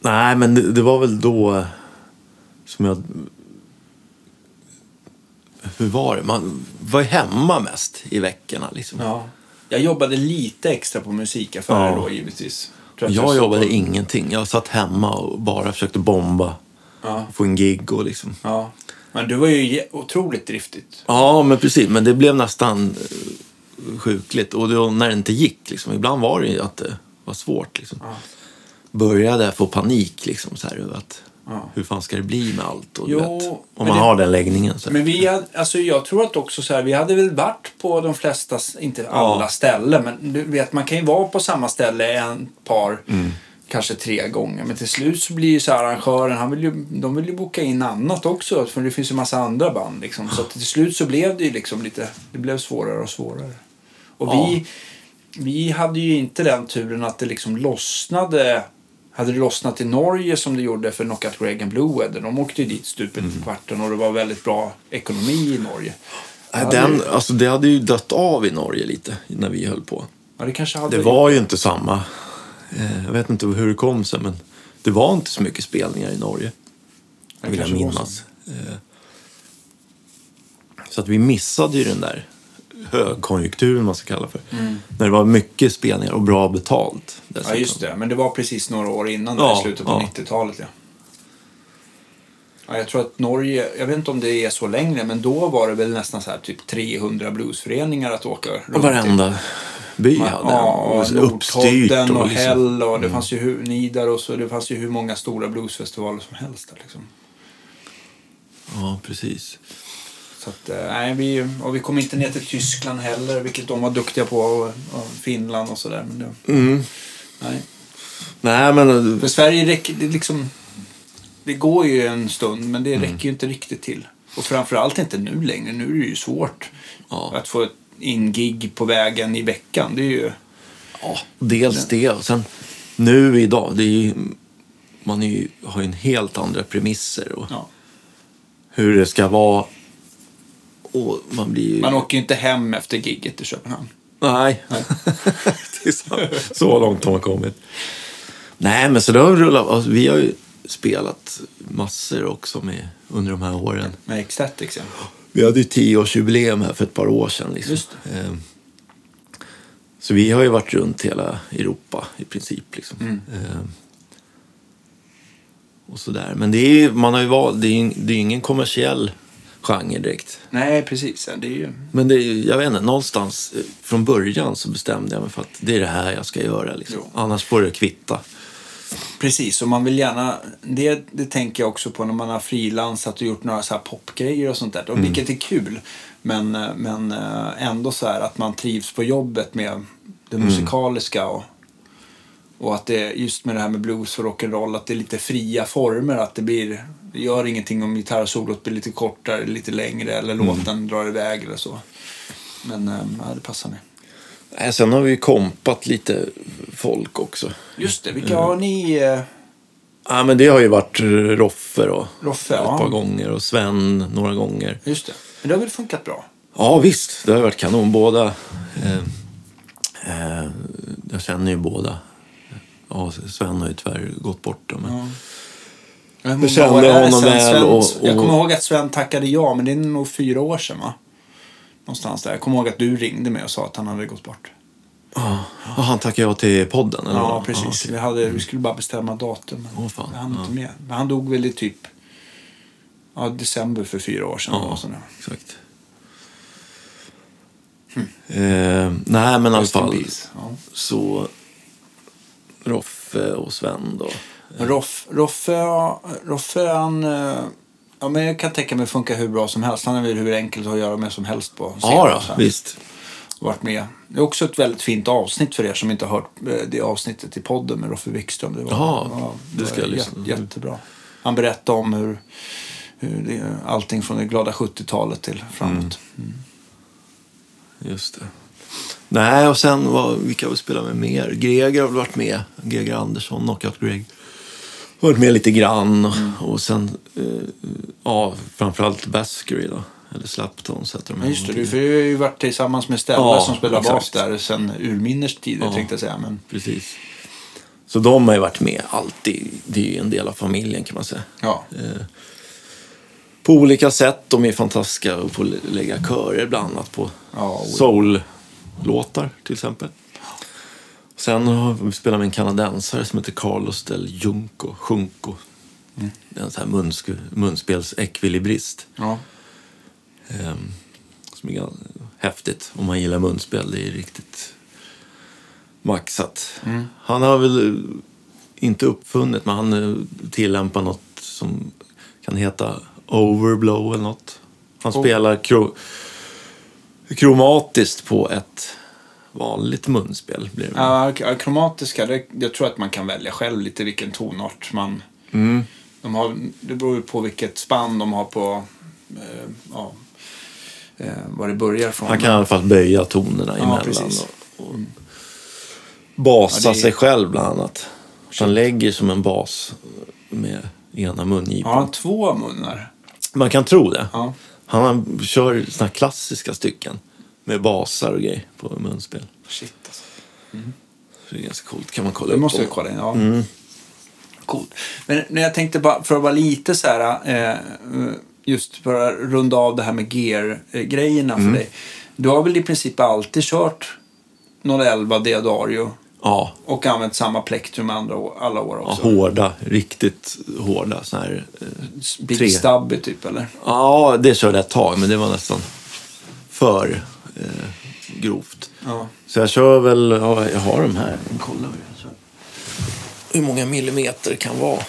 Nej, men det, det var väl då som jag... Hur var det? Man var ju hemma mest i veckorna. Liksom. ja. Jag jobbade lite extra på musikaffärer Ja. då givetvis. Jag såg jobbade på- ingenting. Jag satt hemma och bara försökte bomba. Ja. Få en gig och liksom... Ja. Men du var ju otroligt driftigt. Ja, men precis. Men det blev nästan eh, sjukligt. Och då, när det inte gick, liksom, ibland var det att det var svårt. Liksom. Ja. Började få panik, liksom, så här, att Ja. hur fan ska det bli med allt? Och, Jo, vet, om man det- har den läggningen. Så. Men vi hade, alltså jag tror att också så här, vi hade väl varit på de flesta, inte alla ställen, men du vet man kan ju vara på samma ställe en par, kanske tre gånger. Men till slut så blir ju så här arrangören, han vill ju, de vill ju boka in annat också, för det finns ju massa andra band liksom. Så att till slut så blev det ju liksom lite, det blev svårare och svårare. Och Ja. vi, vi hade ju inte den turen att det liksom lossnade hade det lossnat i Norge som det gjorde för Knockout Greg and Blue Weather, de åkte ju dit stupet i kvarten och det var väldigt bra ekonomi i Norge. Nej, Ja, den, det- alltså, det hade ju dött av i Norge lite när vi höll på. Ja, det hade... Det var ju inte samma. Eh, jag vet inte hur det kom sig, men det var inte så mycket spelningar i Norge. Det vill jag minnas. Eh, Så att vi missade ju den där högkonjunkturen, man ska kalla för. När det var mycket spelningar och bra betalt. Ja, dessutom. just det. Men det var precis några år innan, Ja, där, slutet på ja. 90-talet. Ja. Ja, jag tror att Norge, jag vet inte om det är så längre, men då var det väl nästan så här typ 300 bluesföreningar att åka runt Och varenda by hade Ja, och uppstyrt. Och, Och liksom, Hell och det fanns ju hur, Nidar och så, det fanns ju hur många stora bluesfestivaler som helst där liksom. ja, precis. Så att, eh, nej, vi, och vi kom inte ner till Tyskland heller, vilket de var duktiga på, och, och Finland och sådär. Men det, Mm. nej. Nej, men För Sverige räcker det liksom... Det går ju en stund, men det räcker ju inte riktigt till. Och framförallt inte nu längre. Nu är det ju svårt Ja. att få in gig på vägen i veckan. Det är ju... Ja, dels det. Och sen nu idag, det är ju, man är ju, har ju en helt andra premisser och Ja. hur det ska vara. Och man blir ju... Man åker ju inte hem efter gigget i Köpenhamn. Nej. det är så, så långt har man kommit. Nej, men så det har rullat. Alltså, vi har ju spelat massor också med, under de här åren. Med Ecstatics, ja. Vi hade ju tioårsjubileum här för ett par år sedan. Liksom. Just Ehm, Så vi har ju varit runt hela Europa i princip. Liksom. Mm. Ehm, Och sådär. Men det är, ju- man har ju valt, det är det är ju ingen kommersiell genre direkt. Nej, precis. Det är ju... Men det är, ju- jag vet inte, någonstans eh, från början så bestämde jag mig för att det är det här jag ska göra. Liksom. Annars får det kvitta. Precis, och man vill gärna... Det, det tänker jag också på när man har frilansat och gjort några så här popgrejer och sånt där. Och Vilket är kul. Men, eh, men eh, ändå så här att man trivs på jobbet med det musikaliska. Och, och att det just med det här med blues och rock'n'roll att det är lite fria former. Att det blir... Det gör ingenting om gitarrsolot blir lite kortare, lite längre eller låten drar iväg eller så. Men eh, ja, det passar mig. Nej, sen har vi kompat lite folk också. Just det, vilka har ni? Eh, Ja, men det har ju varit Roffe då. Roffe, Ett par ja. gånger och Sven några gånger. Just det. Men det har väl funkat bra? Ja, visst. Det har varit kanon. Båda. Eh, eh, jag känner ju båda. Ja, Sven har ju tyvärr gått bort. Men... Ja. Jag kände honom väl Sven- och- Jag och- kommer ihåg att Sven tackade ja, men det är nog fyra år sedan va? Någonstans där. Jag kommer ihåg att du ringde mig och sa att han hade gått bort. Ja, och han tackade jag till podden? Eller Ja, precis. okej. vi, hade, vi skulle bara bestämma datum. Men hann Ja. inte med. Men han dog väl i typ ja, december för fyra år sedan. Ja, sådär. exakt. Eh, nej, men i alla fall. Ja. så Roffe och Sven då. Roff, Roffe, Roffe han... eh, Ja, men jag kan tänka mig funkar hur bra som helst. Han är väl hur enkelt att göra med som helst på scen. Ja, då, visst. varit med. Det är också ett väldigt fint avsnitt för er som inte har hört eh, det avsnittet i podden med Roffe Wikström. Det var, Ja, det ska jag lyssna jätte, Jättebra. Han berättade om hur, hur det, allting från det glada 70-talet till framåt. Just det. Nej, och sen vad, vilka har vi spelat med mer? Greger har väl varit med. Greger Andersson, Knockout Greg. Har varit med lite grann. Och, och sen, eh, ja, framförallt Baskery då. Eller Slaptones heter de. Just det, du, för du har ju varit tillsammans med Stella Ja, som spelar bas där sen urminnes tider Ja. tänkte jag säga. Men, Precis. Så de har ju varit med alltid. Det är ju en del av familjen kan man säga. ja. Eh, på olika sätt. De är fantastiska på att lägga körer bland annat på Ja, oj. Soul-låtar till exempel. Sen har vi spelat med en kanadensare som heter Carlos del Junco, Junco. Mm. En sån här munsk- munspelsekvilibrist. ja. Ehm, som är ganska häftigt om man gillar munspel. Det är riktigt maxat. Mm. Han har väl eh, inte uppfunnit, men han eh, tillämpar något som kan heta overblow eller något. Han Oh. spelar kro- kromatiskt på ett vanligt munspel. Blir det. Ja, kromatiska, det, jag tror att man kan välja själv lite vilken tonart man... Mm. De har, det beror på vilket spann de har på... Eh, ja, eh, var det börjar från. Han kan i alla fall böja tonerna Ja, emellan. precis. och, och basa Ja, är- sig själv bland annat. Han lägger som en bas med ena mungipan. Ja, två munnar. Man kan tro det. Ja. Han har, kör såna här klassiska stycken med basar och grejer på munspel. Shit alltså. Så det är ganska coolt. kan man kolla Det upp. måste vi kolla in. Ja. Mm. Coolt. Men när jag tänkte bara, för att vara lite så här, eh, just för att runda av det här med gear-grejerna Mm. för dig. Du har väl i princip alltid kört 011 Deodario Ja, och använt samma plektrum andra år, alla år ja, också? hårda. Riktigt hårda. Så här, eh, Big tre. Stubby typ eller? Ja, det körde jag ett tag, men det var nästan för eh, grovt. Ja. Så jag kör väl, ja, jag har de här. Kolla hur många millimeter det kan vara.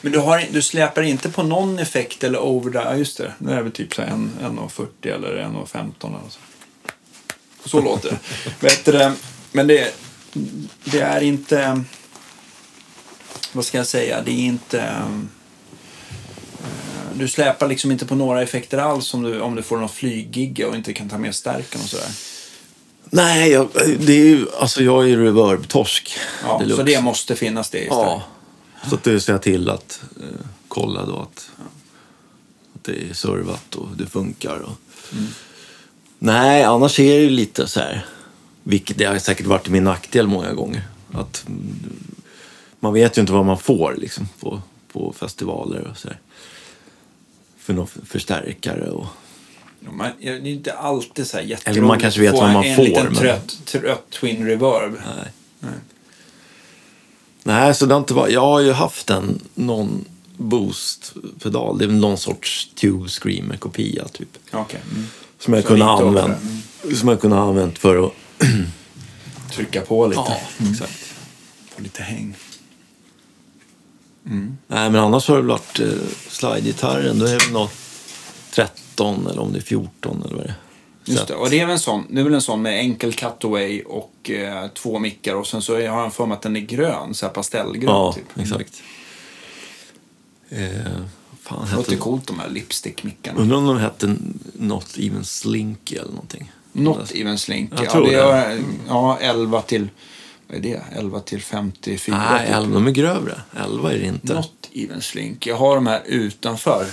Men du, har, du släpar inte på någon effekt eller over där? Ja, just det. Nu är det typ så här en- 1,40 eller 1,15 eller så. Så låter det. Vet du, men det, det är inte... Vad ska jag säga? Det är inte... eh, Du släpar liksom inte på några effekter alls om du, om du får någon flyggigga och inte kan ta med stärken och sådär. Nej, jag, det är ju, alltså jag är ju reverb-torsk. Ja, så det måste finnas det istället. Ja, så att det ser jag till att eh, kolla då att, att det är servat och det funkar. Och... Nej, annars är det ju lite så här, vilket det har säkert varit till min nackdel många gånger. Att man vet ju inte vad man får liksom på, på festivaler och så där. För någon förstärkare och... Man, det är inte alltid så här jätteroligt Eller man kanske vet vad man en får, liten men- trött, trött twin reverb. Nej. Nej. Nej, så det har inte varit... Jag har ju haft en någon boost-pedal. Det är någon sorts Tube Screamer-kopia typ. Okej. Mm. Som jag Så kunde använt, som jag kunde ha använt för att... Trycka på lite. Ja, exakt. Få lite häng. Nej, men annars har det varit eh, slide-gitarren. Då är det något 13 eller om det är 14 eller vad det är. Just det. Och det är väl en sån, det är väl en sån med enkel cutaway och eh, två mickar och sen så har jag för mig att den är grön, så här pastellgrön Ja, typ. exakt. Eh, Fan, Det låter hette, coolt de här lipstick-mickarna. undrar om de hette Not Even Slinky eller någonting. Not even slink. Jag ja, tror det. det. Är, ja, 11 till... Vad är det? 11 till 54. Nej, typ. elva, de är grövre. 11 är det inte. Not even slink. Jag har de här utanför.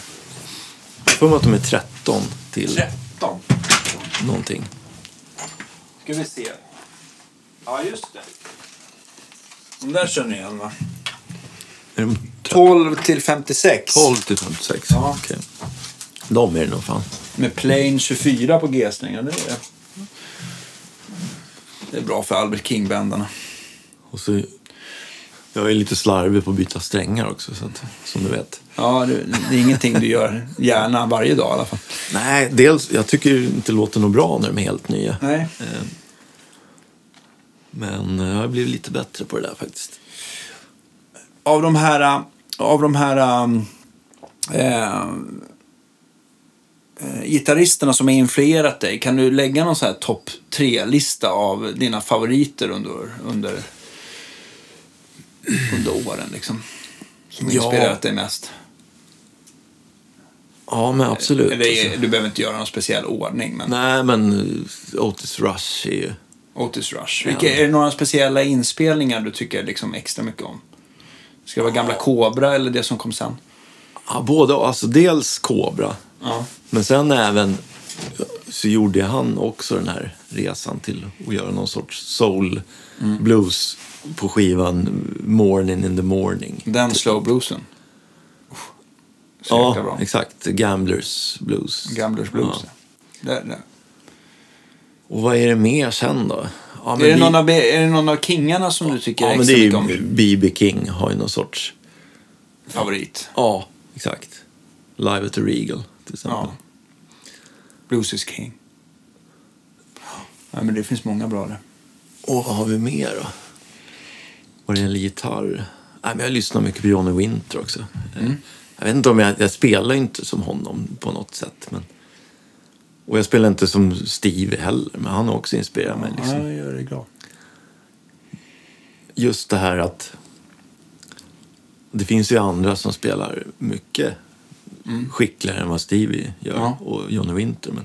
Jag får mig att de är 13 till 13. någonting. Ska vi se. Ja, just det. De där känner ni igen va? Är de 12 till 56. 12 till 56? Ja. Okej. De är det nog fan. Med plain 24 på G-strängar. Det är, det är bra för Albert King-bändarna. Och så, jag är lite slarvig på att byta strängar också, så att, som du vet. Ja, det, det är ingenting du gör gärna varje dag i alla fall. Nej, dels, jag tycker inte det låter något bra när de är helt nya. Nej. Eh, Men jag har blivit lite bättre på det där faktiskt. Av de här... Av de här eh, gitarristerna som har influerat dig, kan du lägga någon så här topp tre-lista av dina favoriter under, under, under åren? Liksom, som Ja. inspirerat dig mest? Ja, men absolut. Eller, du behöver inte göra någon speciell ordning, men Nej, men eh, Otis Rush är ju... Otis Rush. Ja. Vilka, är det några speciella inspelningar du tycker liksom extra mycket om? Ska det vara gamla Cobra eller det som kom sen? Ja, både, alltså dels Cobra, Ja. men sen även så gjorde han också den här resan till att göra någon sorts soul blues på skivan Morning in the morning. Den slow bluesen. Så Ja, bra. exakt. Gamblers blues. Gamblers Blues. Ja. Där, där. Och vad är det mer sen då? Ja, Är, det någon av, är det någon av kingarna som du tycker Ja, extra mycket om? B.B. King har ju någon sorts... Favorit? Ja, exakt. Live at the Regal till exempel. Ja. Blues is king. Ja, men det finns många bra där. Och vad har vi mer då? Vad det gäller gitarr? Nej, men jag lyssnar mycket på Johnny Winter också. Eh, Mm. Jag vet inte om jag, jag spelar inte som honom på något sätt. Men... Och jag spelar inte som Steve heller, men han har också inspirerat mig. Liksom. Ja, jag gör dig glad. Just det här att det finns ju andra som spelar mycket skickligare än vad Stevie gör Ja. och Johnny Winter. Men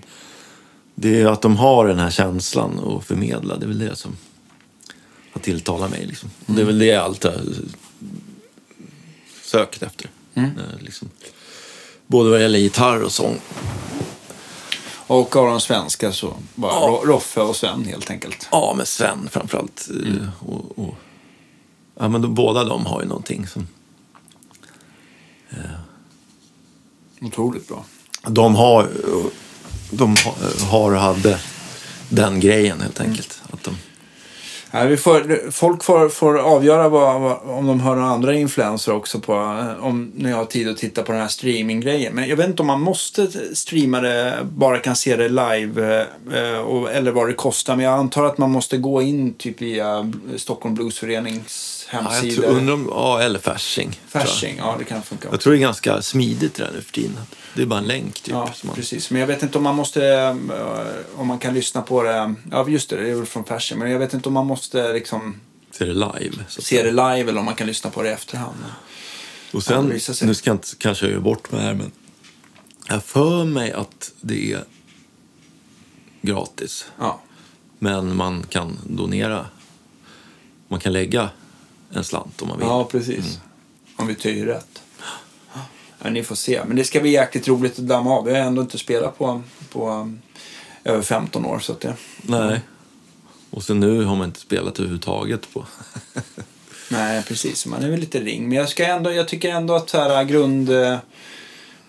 det är att de har den här känslan att förmedla. Det är väl det som har tilltalat mig. Liksom. Och Det är väl det jag alltid har sökt efter. Mm. Eh, Liksom. Både vad det gäller gitarr och sång. Och av de svenska så bara Ja. Ro- Roffe och Sven helt enkelt. Ja, med Sven framförallt. eh, Mm. Och, och, ja, men de, båda de har ju någonting som... Otroligt bra. De har, de har, har hade den grejen helt enkelt. Att de, Nej, vi får, folk får, får avgöra vad, vad, om de hör några andra influenser också på, eh, om ni har tid att titta på den här streaminggrejen. Men jag vet inte om man måste streama det, bara kan se det live eh, eh och, eller vad det kostar. Men jag antar att man måste gå in typ via Stockholm Bluesförenings ja, jag undrar om, ja, eller Fasching. Fasching, ja det kan funka. Jag tror det är ganska smidigt det där nu för tiden. Det är bara en länk typ. Ja, man, precis. Men jag vet inte om man måste, eh, om man kan lyssna på det. Ja, just det, det är väl från Fasching. Men jag vet inte om man måste liksom ser det live. Se det live eller om man kan lyssna på det i efterhand. Och sen, nu ska jag inte, kanske jag gör bort mig här, men jag för mig att det är gratis. Ja. Men man kan donera. Man kan lägga en slant om man vill. Ja, precis. Om vi tycker rätt. Ja, ni får se. Men det ska bli jäkligt roligt att damma av. Vi har ändå inte spelat på, på um, över 15 år. Så att det, Nej. Och sen nu har man inte spelat överhuvudtaget på. nej, precis. Man är väl lite ring. Men jag, ska ändå, jag tycker ändå att så här, grund... eh,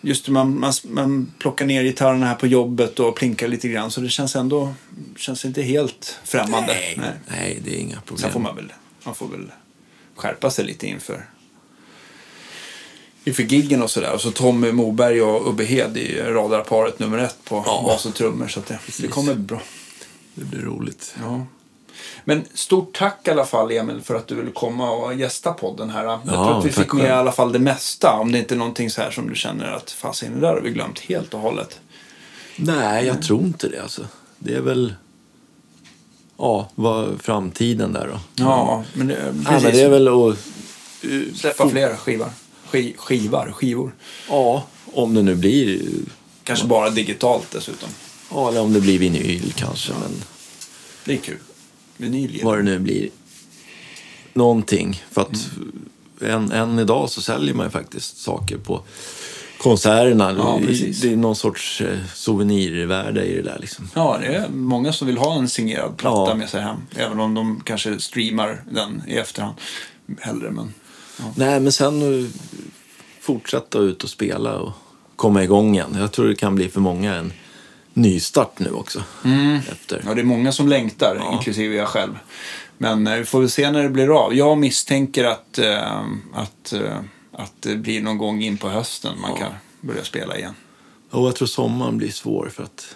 Just man, man, man plockar ner gitarrerna här på jobbet och plinkar lite grann. Så det känns ändå känns inte helt främmande. Nej. Nej, det är inga problem. Sen får man väl, man får väl skärpa sig lite inför inför giggen och sådär. Och så Tommy Moberg och Ubbe Hed i radarparet nummer ett på Ja. bas och trummor. Så det, det kommer bli bra. Det blir roligt. Ja. Men stort tack i alla fall Emil för att du ville komma och gästa podden här. Jag tror Ja, att vi fick med själv. i alla fall det mesta. Om det inte är någonting så här som du känner att fasen det där har vi glömt helt och hållet. Nej, jag tror inte det alltså. Det är väl... Ja, vad framtiden där då. Ja, men det, precis. Ja, men det är väl att... Släppa fler skivar, skivor. Ja, om det nu blir... Kanske bara digitalt dessutom. Ja, eller om det blir vinyl kanske. Men Det är kul. Vinyl vad det nu blir. Någonting. För att än, än idag så säljer man ju faktiskt saker på konserterna. Ja, det, är någon sorts eh, souvenirvärde i det där liksom. Ja, det är många som vill ha en signerad platta Ja. med sig hem. Även om de kanske streamar den i efterhand hellre. Men, Nej, men sen eh, fortsätta ut och spela och komma igång igen. Jag tror det kan bli för många en nystart nu också. Efter. ja, det är många som längtar, Ja. inklusive jag själv. Men eh, vi får väl se när det blir av. Jag misstänker att, eh, att, eh, att det blir någon gång in på hösten man kan börja spela igen. Och jag tror sommaren blir svår för att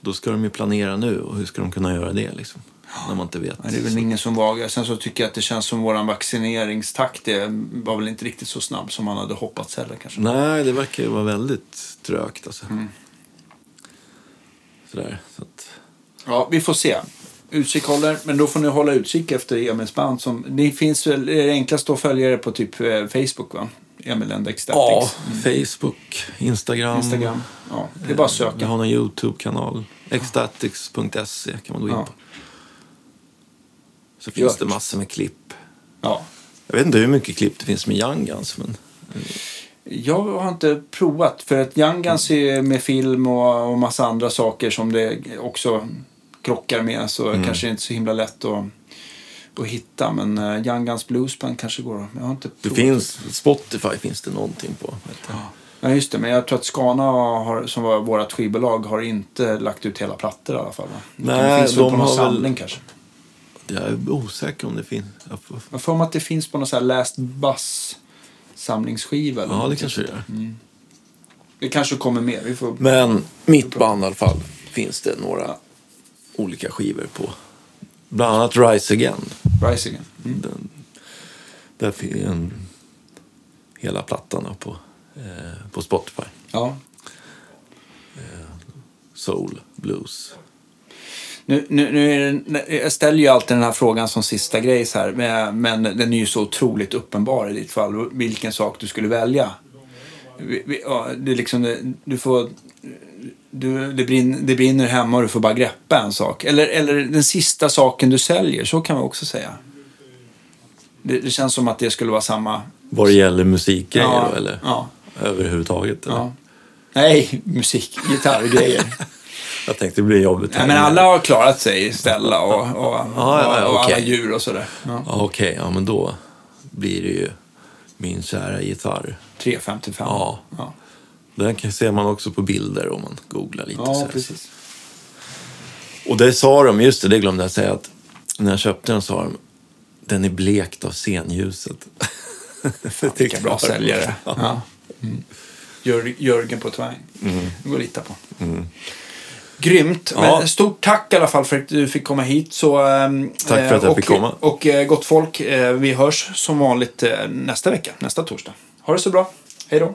då ska de ju planera nu och hur ska de kunna göra det liksom? När man inte vet. Ja, det är väl ingen som vågar. Sen så tycker jag att det känns som vår vaccineringstakt det var väl inte riktigt så snabb som man hade hoppats heller kanske. Nej, det verkar ju vara väldigt trögt alltså. Sådär, så att... Ja, vi får se. Utkik håller, men då får ni hålla utkik efter Emils band. Som, det finns väl, det är enklaste att följa det på typ eh, Facebook va? Emil and Ja, Ecstatics. Facebook, Instagram. Instagram. Ja, det är bara att Jag söka. har någon YouTube-kanal. Ecstatics.se kan man gå in Ja. på. Så finns Gör det det. massor med klipp. Ja. Jag vet inte hur mycket klipp det finns med Young Guns, men Jag har inte provat, för att Young Guns är med film och, och massa andra saker som det också krockar med. Så Mm. kanske det inte är så himla lätt att, att hitta. Men uh, Young Guns Bluesband kanske går. Jag har inte det finns, Spotify finns det någonting på. Ja, just det. Men jag tror att Scana, har, som var vårt skivbolag, har inte lagt ut hela plattor i alla fall. Nej, det finns väl de på någon har väl- samling kanske. Jag är osäker om det finns. Jag får- Jag får att det finns på någon sån här Last Bus samlingsskiva. Eller Ja, det kanske det gör. det kanske kommer mer. Vi får... Men mitt band i alla fall finns det några olika skivor på. Bland annat Rise Again. Rise Again. Mm. Den, där finns en, hela plattan på, eh, på Spotify. Ja. Soul, blues. Nu, nu, nu det, jag ställer ju alltid den här frågan som sista grej här, men, men den är ju så otroligt uppenbar i ditt fall. Vilken sak du skulle välja. Vi- vi- Ja, det är liksom, du får, du, det, brinner, det brinner hemma och du får bara greppa en sak. Eller, eller den sista saken du säljer, så kan man också säga. Det, det känns som att det skulle vara samma... Vad det gäller musikgrejer Ja, då, eller ja. överhuvudtaget? Eller? Ja. Nej, musik, gitarrgrejer. Jag tänkte det blir jobbigt. Nej, men alla har klarat sig, Stella och, och, Ja, ja, och, och alla djur och sådär. Ja. Okej, ja men då blir det ju min kära gitarr. 355. Ja. ja. Den kan- ser man också på bilder om man googlar lite. Ja, precis. Och det sa de, just det, det glömde jag säga, att när jag köpte den sa de den är blekt av scenljuset. det Vilka bra säljare. Ja. Mm. Jör, Jörgen på Twang. Det går att lita på. Grymt. Mm. Ja. Men stort tack i alla fall för att du fick komma hit. Så, ehm, Tack för att jag och, fick komma. Och eh, gott folk, eh, vi hörs som vanligt eh, nästa vecka, nästa torsdag. Ha det så bra. Hej då.